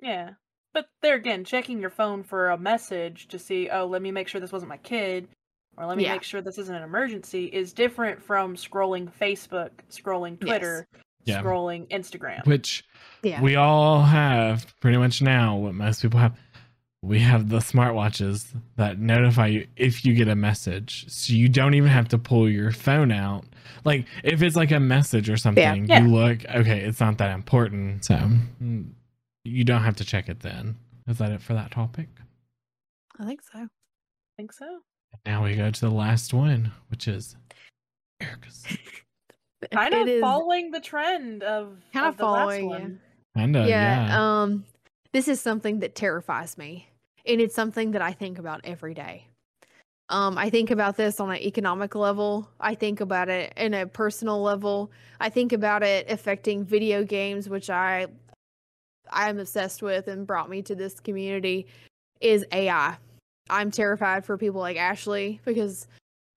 Yeah. But there again, checking your phone for a message to see, oh, let me make sure this wasn't my kid, or let me Yeah. make sure this isn't an emergency, is different from scrolling Facebook, scrolling Yes. Twitter, Yeah. scrolling Instagram. Which Yeah. we all have pretty much now. What most people have, we have the smartwatches that notify you if you get a message, so you don't even have to pull your phone out. Like if it's like a message or something, Yeah. you look okay. It's not that important, so you don't have to check it. Then is that it for that topic? I think so. I think so. Now we go to the last one, which is Erica's. Kind It of is- following the trend of, Kind of of the last following, yeah. one. Kind of, yeah, yeah. um this is something that terrifies me and it's something that i think about every day um i think about this on an economic level i think about it in a personal level i think about it affecting video games which i i'm obsessed with and brought me to this community is ai i'm terrified for people like ashley because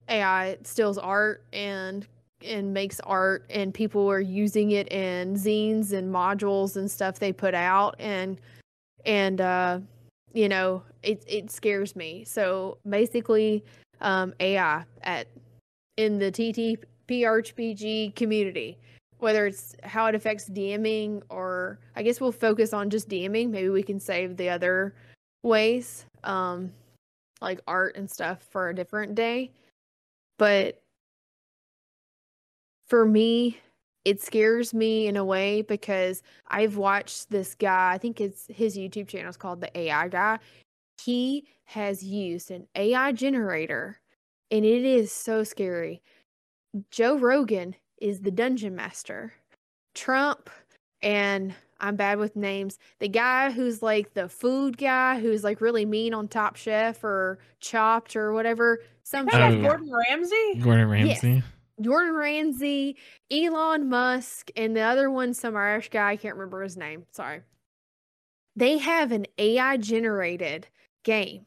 ai steals art and and makes art and people are using it in zines and modules and stuff they put out and and uh you know it it scares me. So basically um ai at in the TTRPG community whether it's how it affects DMing or I guess we'll focus on just DMing. Maybe we can save the other ways um like art and stuff for a different day. But for me, it scares me in a way because I've watched this guy, I think it's his YouTube channel is called the AI guy. He has used an AI generator and it is so scary. Joe Rogan is the dungeon master. Trump and I'm bad with names. The guy who's like the food guy who's like really mean on Top Chef or Chopped or whatever. Some Hey, that's Oh. Gordon Ramsay? Gordon Yes. Gordon Ramsay, Elon Musk, and the other one, some Irish guy. I can't remember his name. Sorry. they have an AI generated game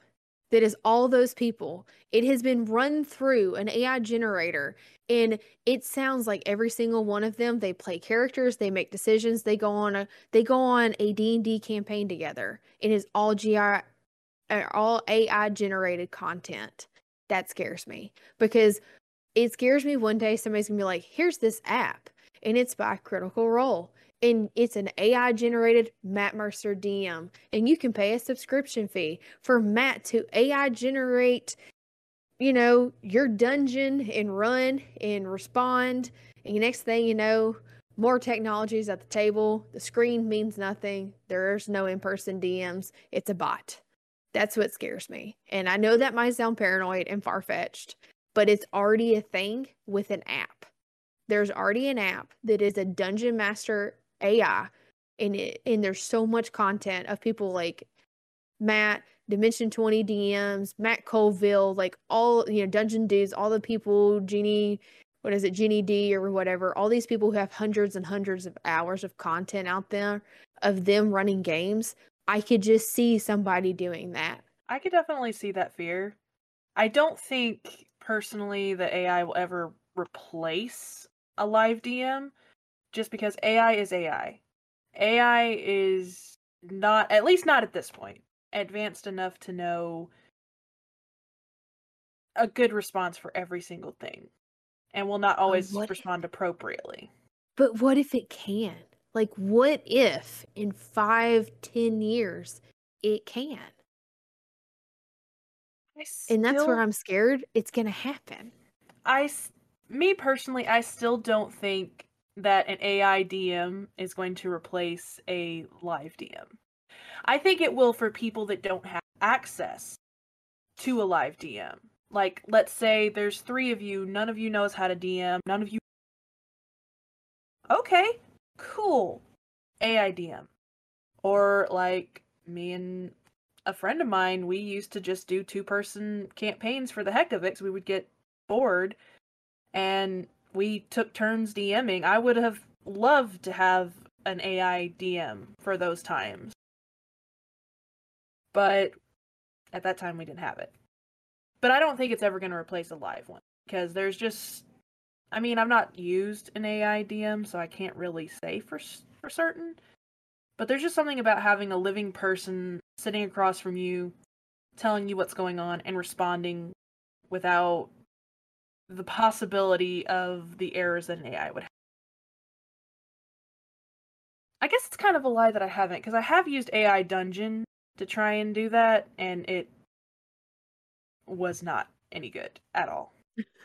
that is all those people. It has been run through an AI generator and it sounds like every single one of them they play characters, they make decisions, they go on a they go on a D&D campaign together. It is all GI uh, all AI generated content. That scares me because it scares me one day somebody's to be like, "Here's this app." And it's by Critical Role and it's an AI generated Matt Mercer DM. And you can pay a subscription fee for Matt to AI generate, you know, your dungeon and run and respond. And next thing you know, more technologies at the table. The screen means nothing. There's no in person DMs. It's a bot. That's what scares me. And I know that might sound paranoid and far fetched, but it's already a thing with an app. There's already an app that is a dungeon master AI and it and there's so much content of people like Matt, Dimension 20 DMs, Matt Colville, like all you know, Dungeon Dudes, all the people, Ginny, what is it, Ginny Di or whatever, all these people who have hundreds and hundreds of hours of content out there of them running games. I could just see somebody doing that. I could definitely see that fear. I don't think personally that AI will ever replace a live DM just because AI is AI. AI is not, at least not at this point, advanced enough to know a good response for every single thing and will not always respond appropriately. But what if it can? Like, what if in five, ten years it can? Still, and that's where I'm scared it's going to happen. I, me personally, I still don't think that an AI DM is going to replace a live DM. I think it will for people that don't have access to a live DM. Like, let's say there's three of you, none of you knows how to DM, none of you. Okay, cool. AI DM. Or, like, me and a friend of mine, we used to just do two person campaigns for the heck of it because we would get bored. And we took turns DMing. I would have loved to have an AI DM for those times. But at that time we didn't have it. But I don't think it's ever going to replace a live one because there's just I mean, I've not used an AI DM, so I can't really say for for certain. But there's just something about having a living person sitting across from you telling you what's going on and responding without the possibility of the errors that an AI would have. I guess it's kind of a lie that I haven't, because I have used AI Dungeon to try and do that, and it was not any good at all.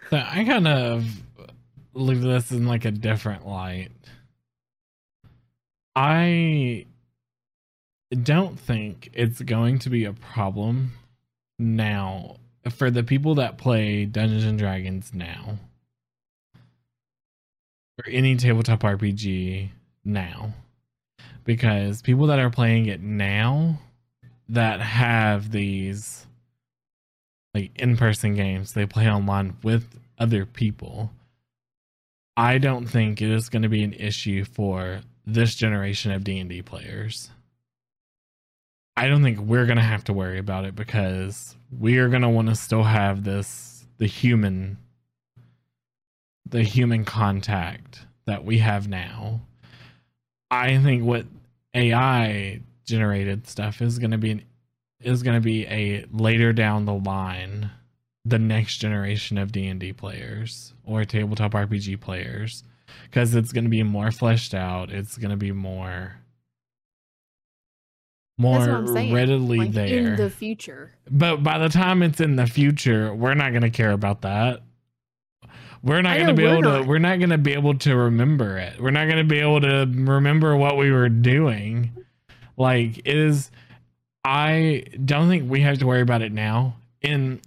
So I kind of leave this in like a different light. I don't think it's going to be a problem now for the people that play Dungeons and Dragons now, or any tabletop RPG now, because people that are playing it now that have these like in-person games they play online with other people i don't think it is going to be an issue for this generation of d&d players I don't think we're gonna have to worry about it because we are gonna want to still have this the human the human contact that we have now. I think what AI generated stuff is gonna be an, is gonna be a later down the line the next generation of D&D players or tabletop RPG players because it's going to be more fleshed out. It's going to be more more readily like there in the future. But by the time it's in the future, we're not going to care about that. We're not going to be able not. to we're not going to be able to remember it. We're not going to be able to remember what we were doing. Like it is I don't think we have to worry about it now. In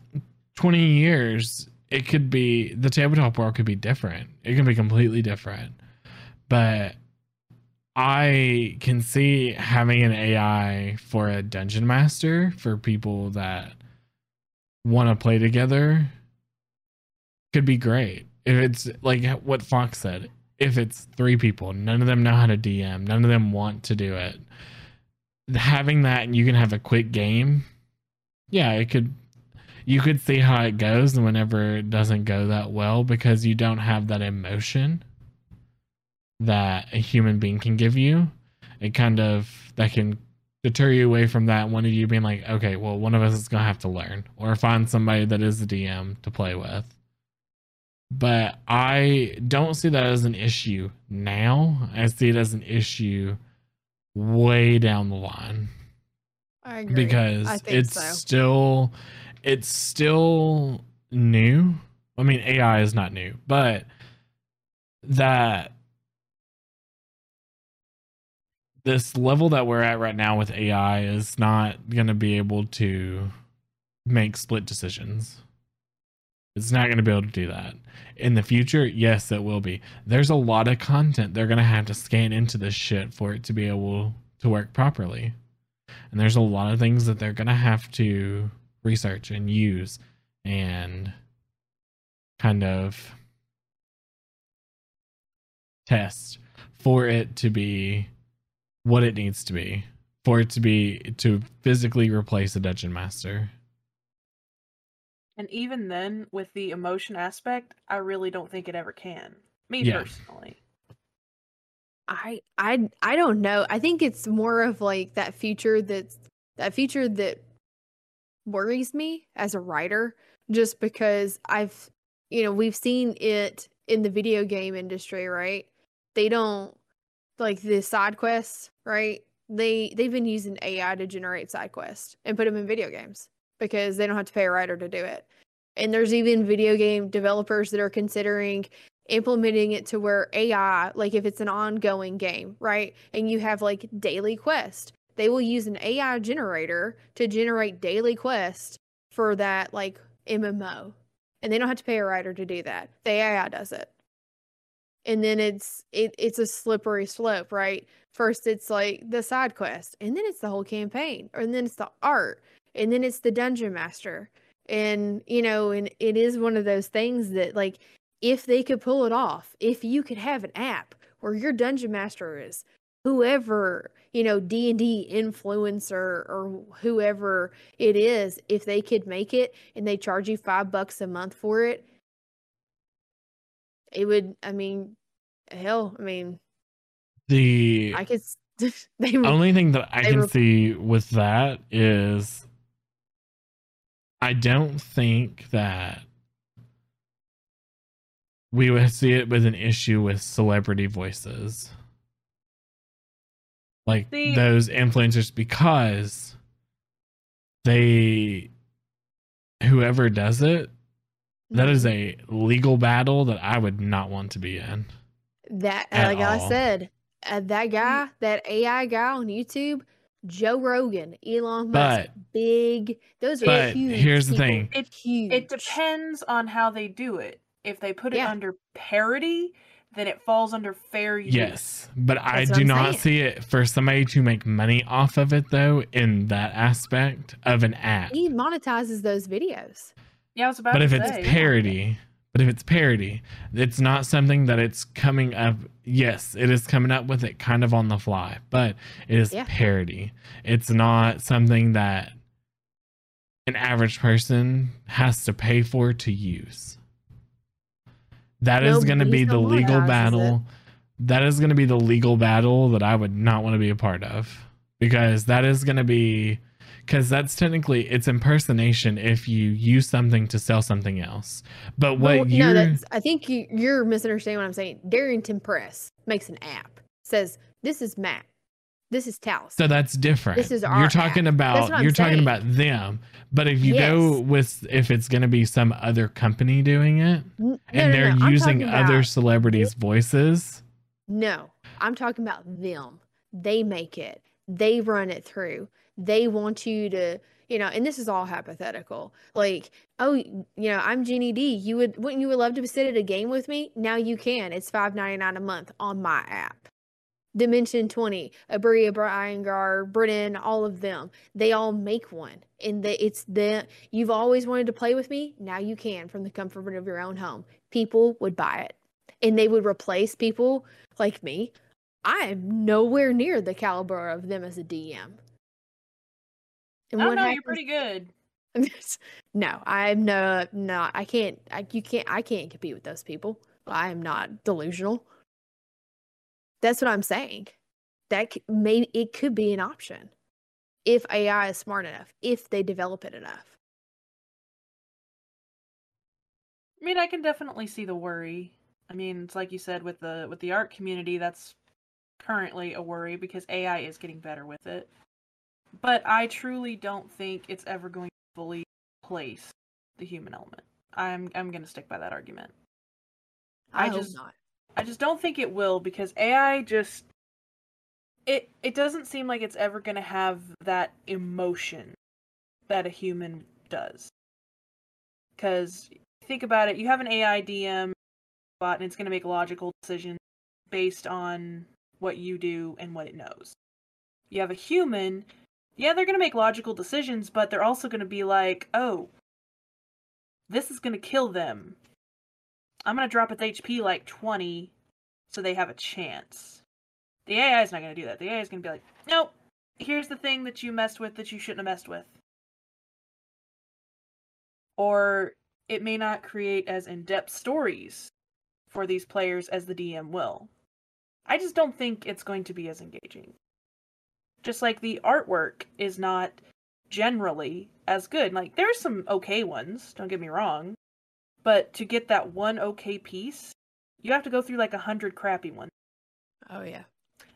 20 years, it could be the tabletop world could be different. It can be completely different. But I can see having an AI for a dungeon master for people that want to play together could be great. If it's like what Fox said, if it's three people, none of them know how to DM, none of them want to do it, having that and you can have a quick game, yeah, it could you could see how it goes whenever it doesn't go that well because you don't have that emotion that a human being can give you. It kind of that can deter you away from that one of you being like, okay, well, one of us is gonna have to learn or find somebody that is a DM to play with. But I don't see that as an issue now. I see it as an issue way down the line I agree. because I think it's so. still it's still new. I mean, AI is not new, but that this level that we're at right now with AI is not going to be able to make split decisions. It's not going to be able to do that. In the future, yes, it will be. There's a lot of content they're going to have to scan into this shit for it to be able to work properly. And there's a lot of things that they're going to have to research and use and kind of test for it to be what it needs to be for it to be to physically replace a dungeon master And even then, with the emotion aspect, I really don't think it ever can. Me Yeah. personally. I I I don't know. I think it's more of like that future that's that future that worries me as a writer just because I've you know, we've seen it in the video game industry, right? They don't like the side quests, right? They they've been using AI to generate side quests and put them in video games because they don't have to pay a writer to do it. And there's even video game developers that are considering implementing it to where AI, like if it's an ongoing game, right? And you have like daily quest, they will use an AI generator to generate daily quest for that like MMO. And they don't have to pay a writer to do that. The AI does it. And then it's it it's a slippery slope, right? First it's like the side quest, and then it's the whole campaign, and then it's the art, and then it's the dungeon master. And you know, and it is one of those things that like if they could pull it off, if you could have an app where your dungeon master is whoever, you know, D&D influencer or whoever it is, if they could make it and they charge you 5 bucks a month for it, it would I mean, hell, I mean, the I could they would only thing that i can were- see with that is i don't think that we would see it with an issue with celebrity voices like See- those influencers because they whoever does it that is a legal battle that i would not want to be in That, at like I said, uh, that guy, that AI guy on YouTube, Joe Rogan, Elon Musk, But- big. Those are huge. here's the people. thing. It huge. it depends on how they do it. If they put it Yeah. under parody, then it falls under fair use. Yes, but I That's what do I'm not saying. see it for somebody to make money off of it though in that aspect of an app. He monetizes those videos. Yeah, I was about But to if say. it's parody, but if it's parody, it's not something that it's coming up. Yes, it is coming up with it kind of on the fly, but it is Yeah. parody. It's not something that an average person has to pay for to use. That is going to be the legal battle. That is going to be the legal battle that I would not want to be a part of because that is going to be because that's technically it's impersonation if you use something to sell something else. But what Well, you're no, I think you, you're misunderstanding what I'm saying. Darrington Press makes an app. Says this is Matt. This is Talis. so that's different. This is our you're talking app. About you're talking about them. But if you go with if it's going to be some other company doing it no, and no, they're no, using other about- celebrities' voices, No, I'm talking about them. They make it. They run it through. They want you to, you know, and this is all hypothetical. Like, oh, you know, I'm Ginny Di. You would wouldn't you would love to sit at a game with me? Now you can. It's five ninety nine a month on my app. Dimension 20, Aabria, Briangar, Brennan, all of them. They all make one. And the, it's the you've always wanted to play with me. Now you can from the comfort of your own home. People would buy it. And they would replace people like me. I am nowhere near the caliber of them as a DM. And oh, what know. You're pretty good. no, I'm no not. I can't. I you can't. I can't compete with those people. I am not delusional. That's what I'm saying. That may it could be an option if AI is smart enough, if they develop it enough. I mean, I can definitely see the worry. I mean, it's like you said with the with the art community, that's currently a worry because AI is getting better with it. But I truly don't think it's ever going to fully replace the human element. I'm I'm going to stick by that argument. I, I just- not. I just don't think it will because AI just it it doesn't seem like it's ever going to have that emotion that a human does. Cuz think about it, you have an AI DM bot and it's going to make logical decisions based on what you do and what it knows. You have a human, yeah, they're going to make logical decisions, but they're also going to be like, "Oh, this is going to kill them." I'm gonna drop its HP like 20 so they have a chance. The AI is not gonna do that. The AI is gonna be like, nope, here's the thing that you messed with that you shouldn't have messed with. Or it may not create as in depth stories for these players as the DM will. I just don't think it's going to be as engaging. Just like the artwork is not generally as good. Like, there's some okay ones, don't get me wrong. But to get that one okay piece, you have to go through like a hundred crappy ones. Oh yeah.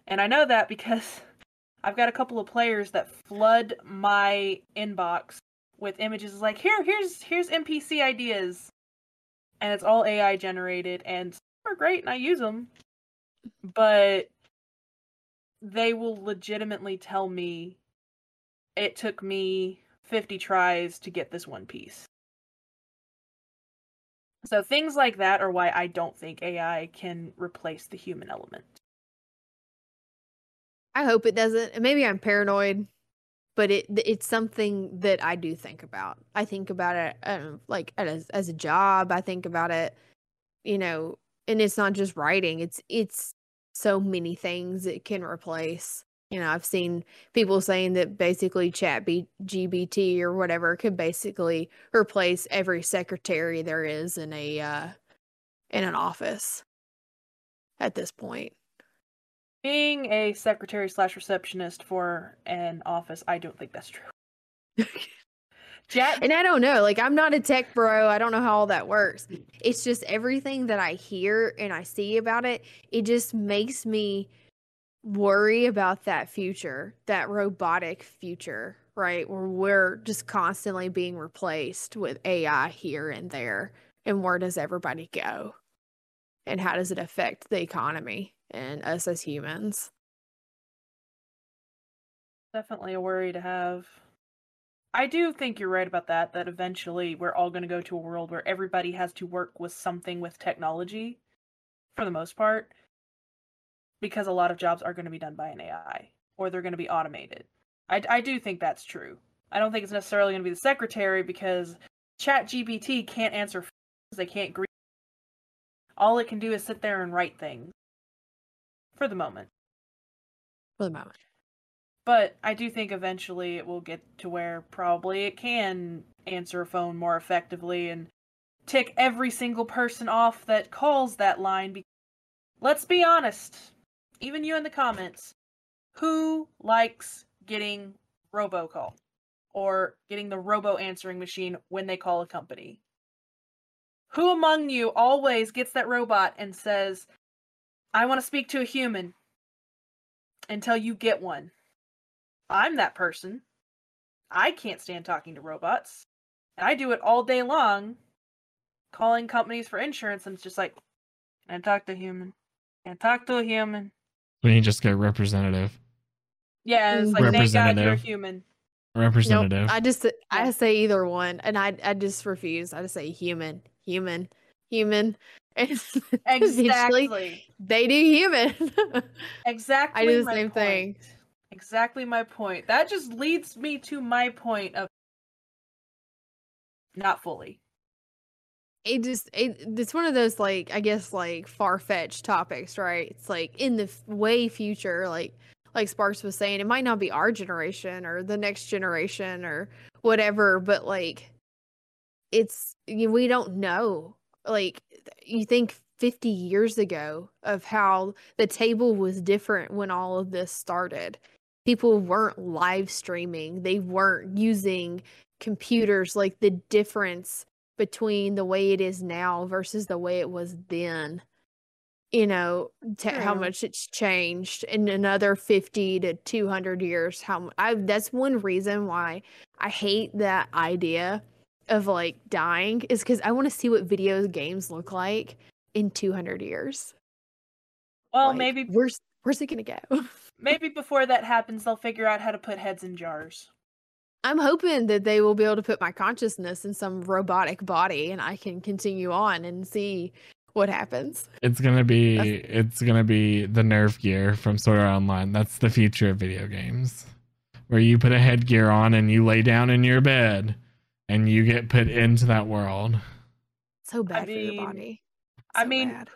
And I know that because I've got a couple of players that flood my inbox with images like here, here's here's NPC ideas, and it's all AI generated, and some are great, and I use them, but they will legitimately tell me it took me 50 tries to get this one piece. So things like that are why I don't think AI can replace the human element. I hope it doesn't. And maybe I'm paranoid, but it it's something that I do think about. I think about it um, like as as a job. I think about it, you know, and it's not just writing. It's it's so many things it can replace. You know, I've seen people saying that basically Chat B- GBT or whatever could basically replace every secretary there is in a uh, in an office at this point. Being a secretary slash receptionist for an office, I don't think that's true. Chat And I don't know, like I'm not a tech bro. I don't know how all that works. It's just everything that I hear and I see about it, it just makes me worry about that future, that robotic future, right? Where we're just constantly being replaced with AI here and there. And where does everybody go? And how does it affect the economy and us as humans? definitely a worry to have. I do think you're right about that, that eventually we're all going to go to a world where everybody has to work with something with technology for the most part because a lot of jobs are going to be done by an AI or they're going to be automated. I, I do think that's true. I don't think it's necessarily going to be the secretary because ChatGPT can't answer phones, they can't greet. All it can do is sit there and write things for the moment. For the moment. But I do think eventually it will get to where probably it can answer a phone more effectively and tick every single person off that calls that line. Because Let's be honest, even you in the comments, who likes getting robocall or getting the robo answering machine when they call a company? Who among you always gets that robot and says, I want to speak to a human until you get one? I'm that person. I can't stand talking to robots. And I do it all day long, calling companies for insurance, and it's just like, can I talk to a human? Can I talk to a human? When you just get representative, Yeah, it's like, thank God you're Representative. human. representative. Nope. I just I say either one, and I I just refuse. I just say human, human, human. Exactly. they do human. Exactly. I do the my same thing. Exactly my point. That just leads me to my point of not fully. It just it, it's one of those like I guess like far fetched topics, right? It's like in the way future, like like Sparxx was saying, it might not be our generation or the next generation or whatever, but like it's we don't know. Like you think 50 years ago of how the table was different when all of this started. People weren't live streaming. They weren't using computers like the difference between the way it is now versus the way it was then you know t- how much it's changed in another 50 to 200 years how I that's one reason why I hate that idea of like dying is cuz I want to see what video games look like in 200 years. Well, Like, maybe where's where's it to go? maybe before that happens, they'll figure out how to put heads in jars. I'm hoping that they will be able to put my consciousness in some robotic body and I can continue on and see what happens. It's gonna be it's gonna be the nerve gear from Sword Art Online. That's the future of video games. Where you put a headgear on and you lay down in your bed and you get put into that world. So bad for mean- your body. I mean, bad.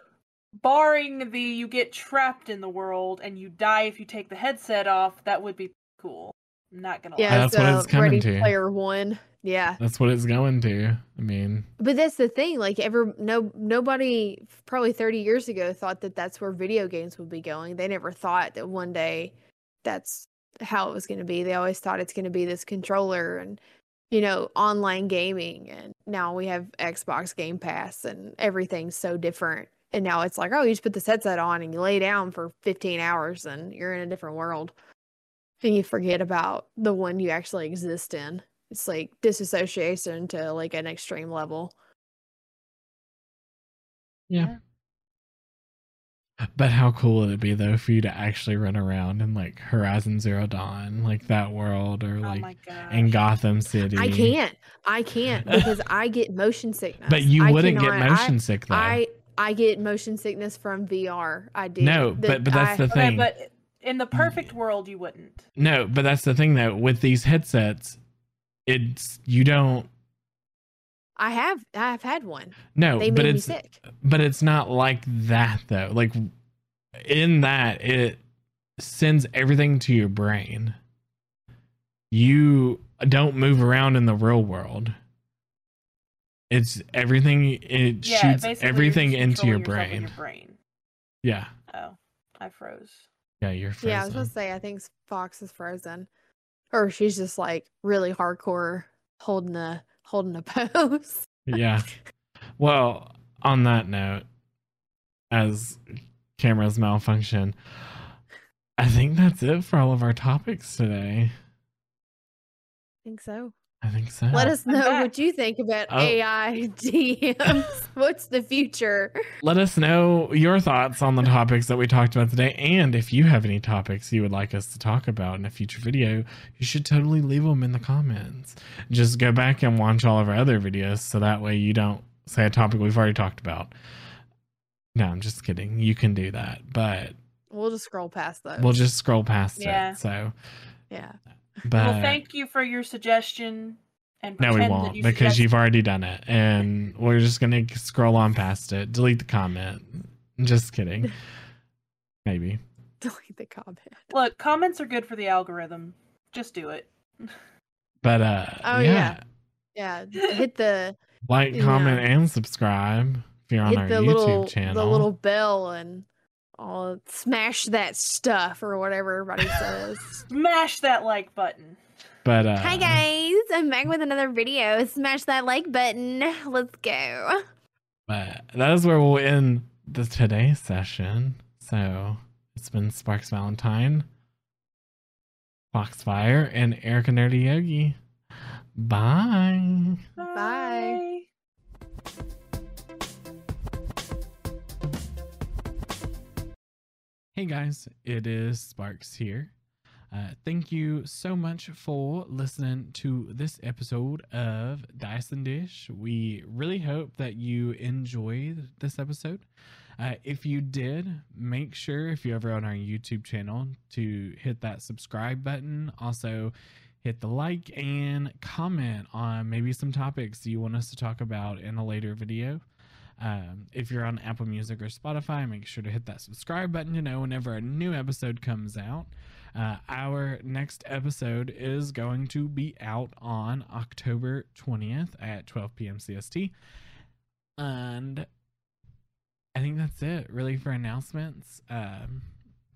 Barring the you get trapped in the world and you die if you take the headset off, that would be cool. I'm not gonna yeah, lie. That's what it's coming Ready to. Player One. Yeah, That's what it's going to. I mean, but that's the thing. Like, ever no nobody probably 30 years ago thought that that's where video games would be going. They never thought that one day that's how it was going to be. They always thought it's going to be this controller and you know online gaming. And now we have Xbox Game Pass and everything's so different. And now it's like, oh, you just put this headset on and you lay down for 15 hours and you're in a different world. And you forget about the one you actually exist in. It's like disassociation to like an extreme level. yeah. But how cool would it be though for you to actually run around in like Horizon Zero Dawn, like that world, or oh like my god. in Gotham City? I can't. I can't because I get motion sickness. But you I wouldn't cannot- get motion sick though. I, I I get motion sickness from VR. I do. No, The- but but that's I- the Okay, thing. but in the mm. perfect world, you wouldn't. No, but that's the thing though. With these headsets, it's you don't. I have I have had one. No, They but made me it's sick. but it's not like that though. Like in that, it sends everything to your brain. You don't move around in the real world. It's everything. It Yeah, shoots everything into your brain. Your brain. Yeah, Oh, I froze. Yeah, you're frozen. Yeah, I was gonna say I think Fox is frozen, or she's just like really hardcore holding a holding a pose. yeah. Well, on that note, as cameras malfunction, I think that's it for all of our topics today. I think so. I think so. Let us know what you think about Oh. AI DMs. What's the future? Let us know your thoughts on the topics that we talked about today. And if you have any topics you would like us to talk about in a future video, you should totally leave them in the comments. Just go back and watch all of our other videos so that way you don't say a topic we've already talked about. No, I'm just kidding. You can do that, but We'll just scroll past those. we'll just scroll past Yeah. it. So, yeah. But well, thank you for your suggestion. And no, we won't you because you've already done it, and we're just gonna scroll on past it. Delete the comment. Just kidding. Maybe. Delete the comment. look. Comments are good for the algorithm. Just do it. But uh Oh, yeah. yeah. Yeah. Hit the Like, Yeah. comment, and subscribe if you're on hit our the YouTube little channel. the little bell and all smash that stuff or whatever everybody says. Smash that like button. But uh Hi guys, I'm back with another video. Smash that like button. Let's go. But that is where we'll end the today's session. So it's been Sparxx Valentine, Foxfire, and Erica Nerdy Yogi. Bye. Bye. Hey guys, it is Sparxx here. Uh, thank you so much for listening to this episode of and Dish. We really hope that you enjoyed this episode. Uh, if you did, make sure if you're ever on our YouTube channel to hit that subscribe button. Also, hit the like and comment on maybe some topics you want us to talk about in a later video. Um, if you're on Apple Music or Spotify, make sure to hit that subscribe button to know whenever a new episode comes out. Uh, our next episode is going to be out on October 20th at 12 p.m. CST. And I think that's it, really, for announcements. Um,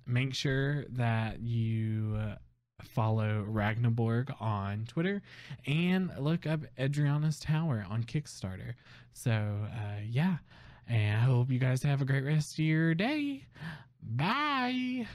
make sure that you follow Ragnaborg on Twitter and look up Adriana's Tower on Kickstarter. So, uh, yeah. And I hope you guys have a great rest of your day. Bye.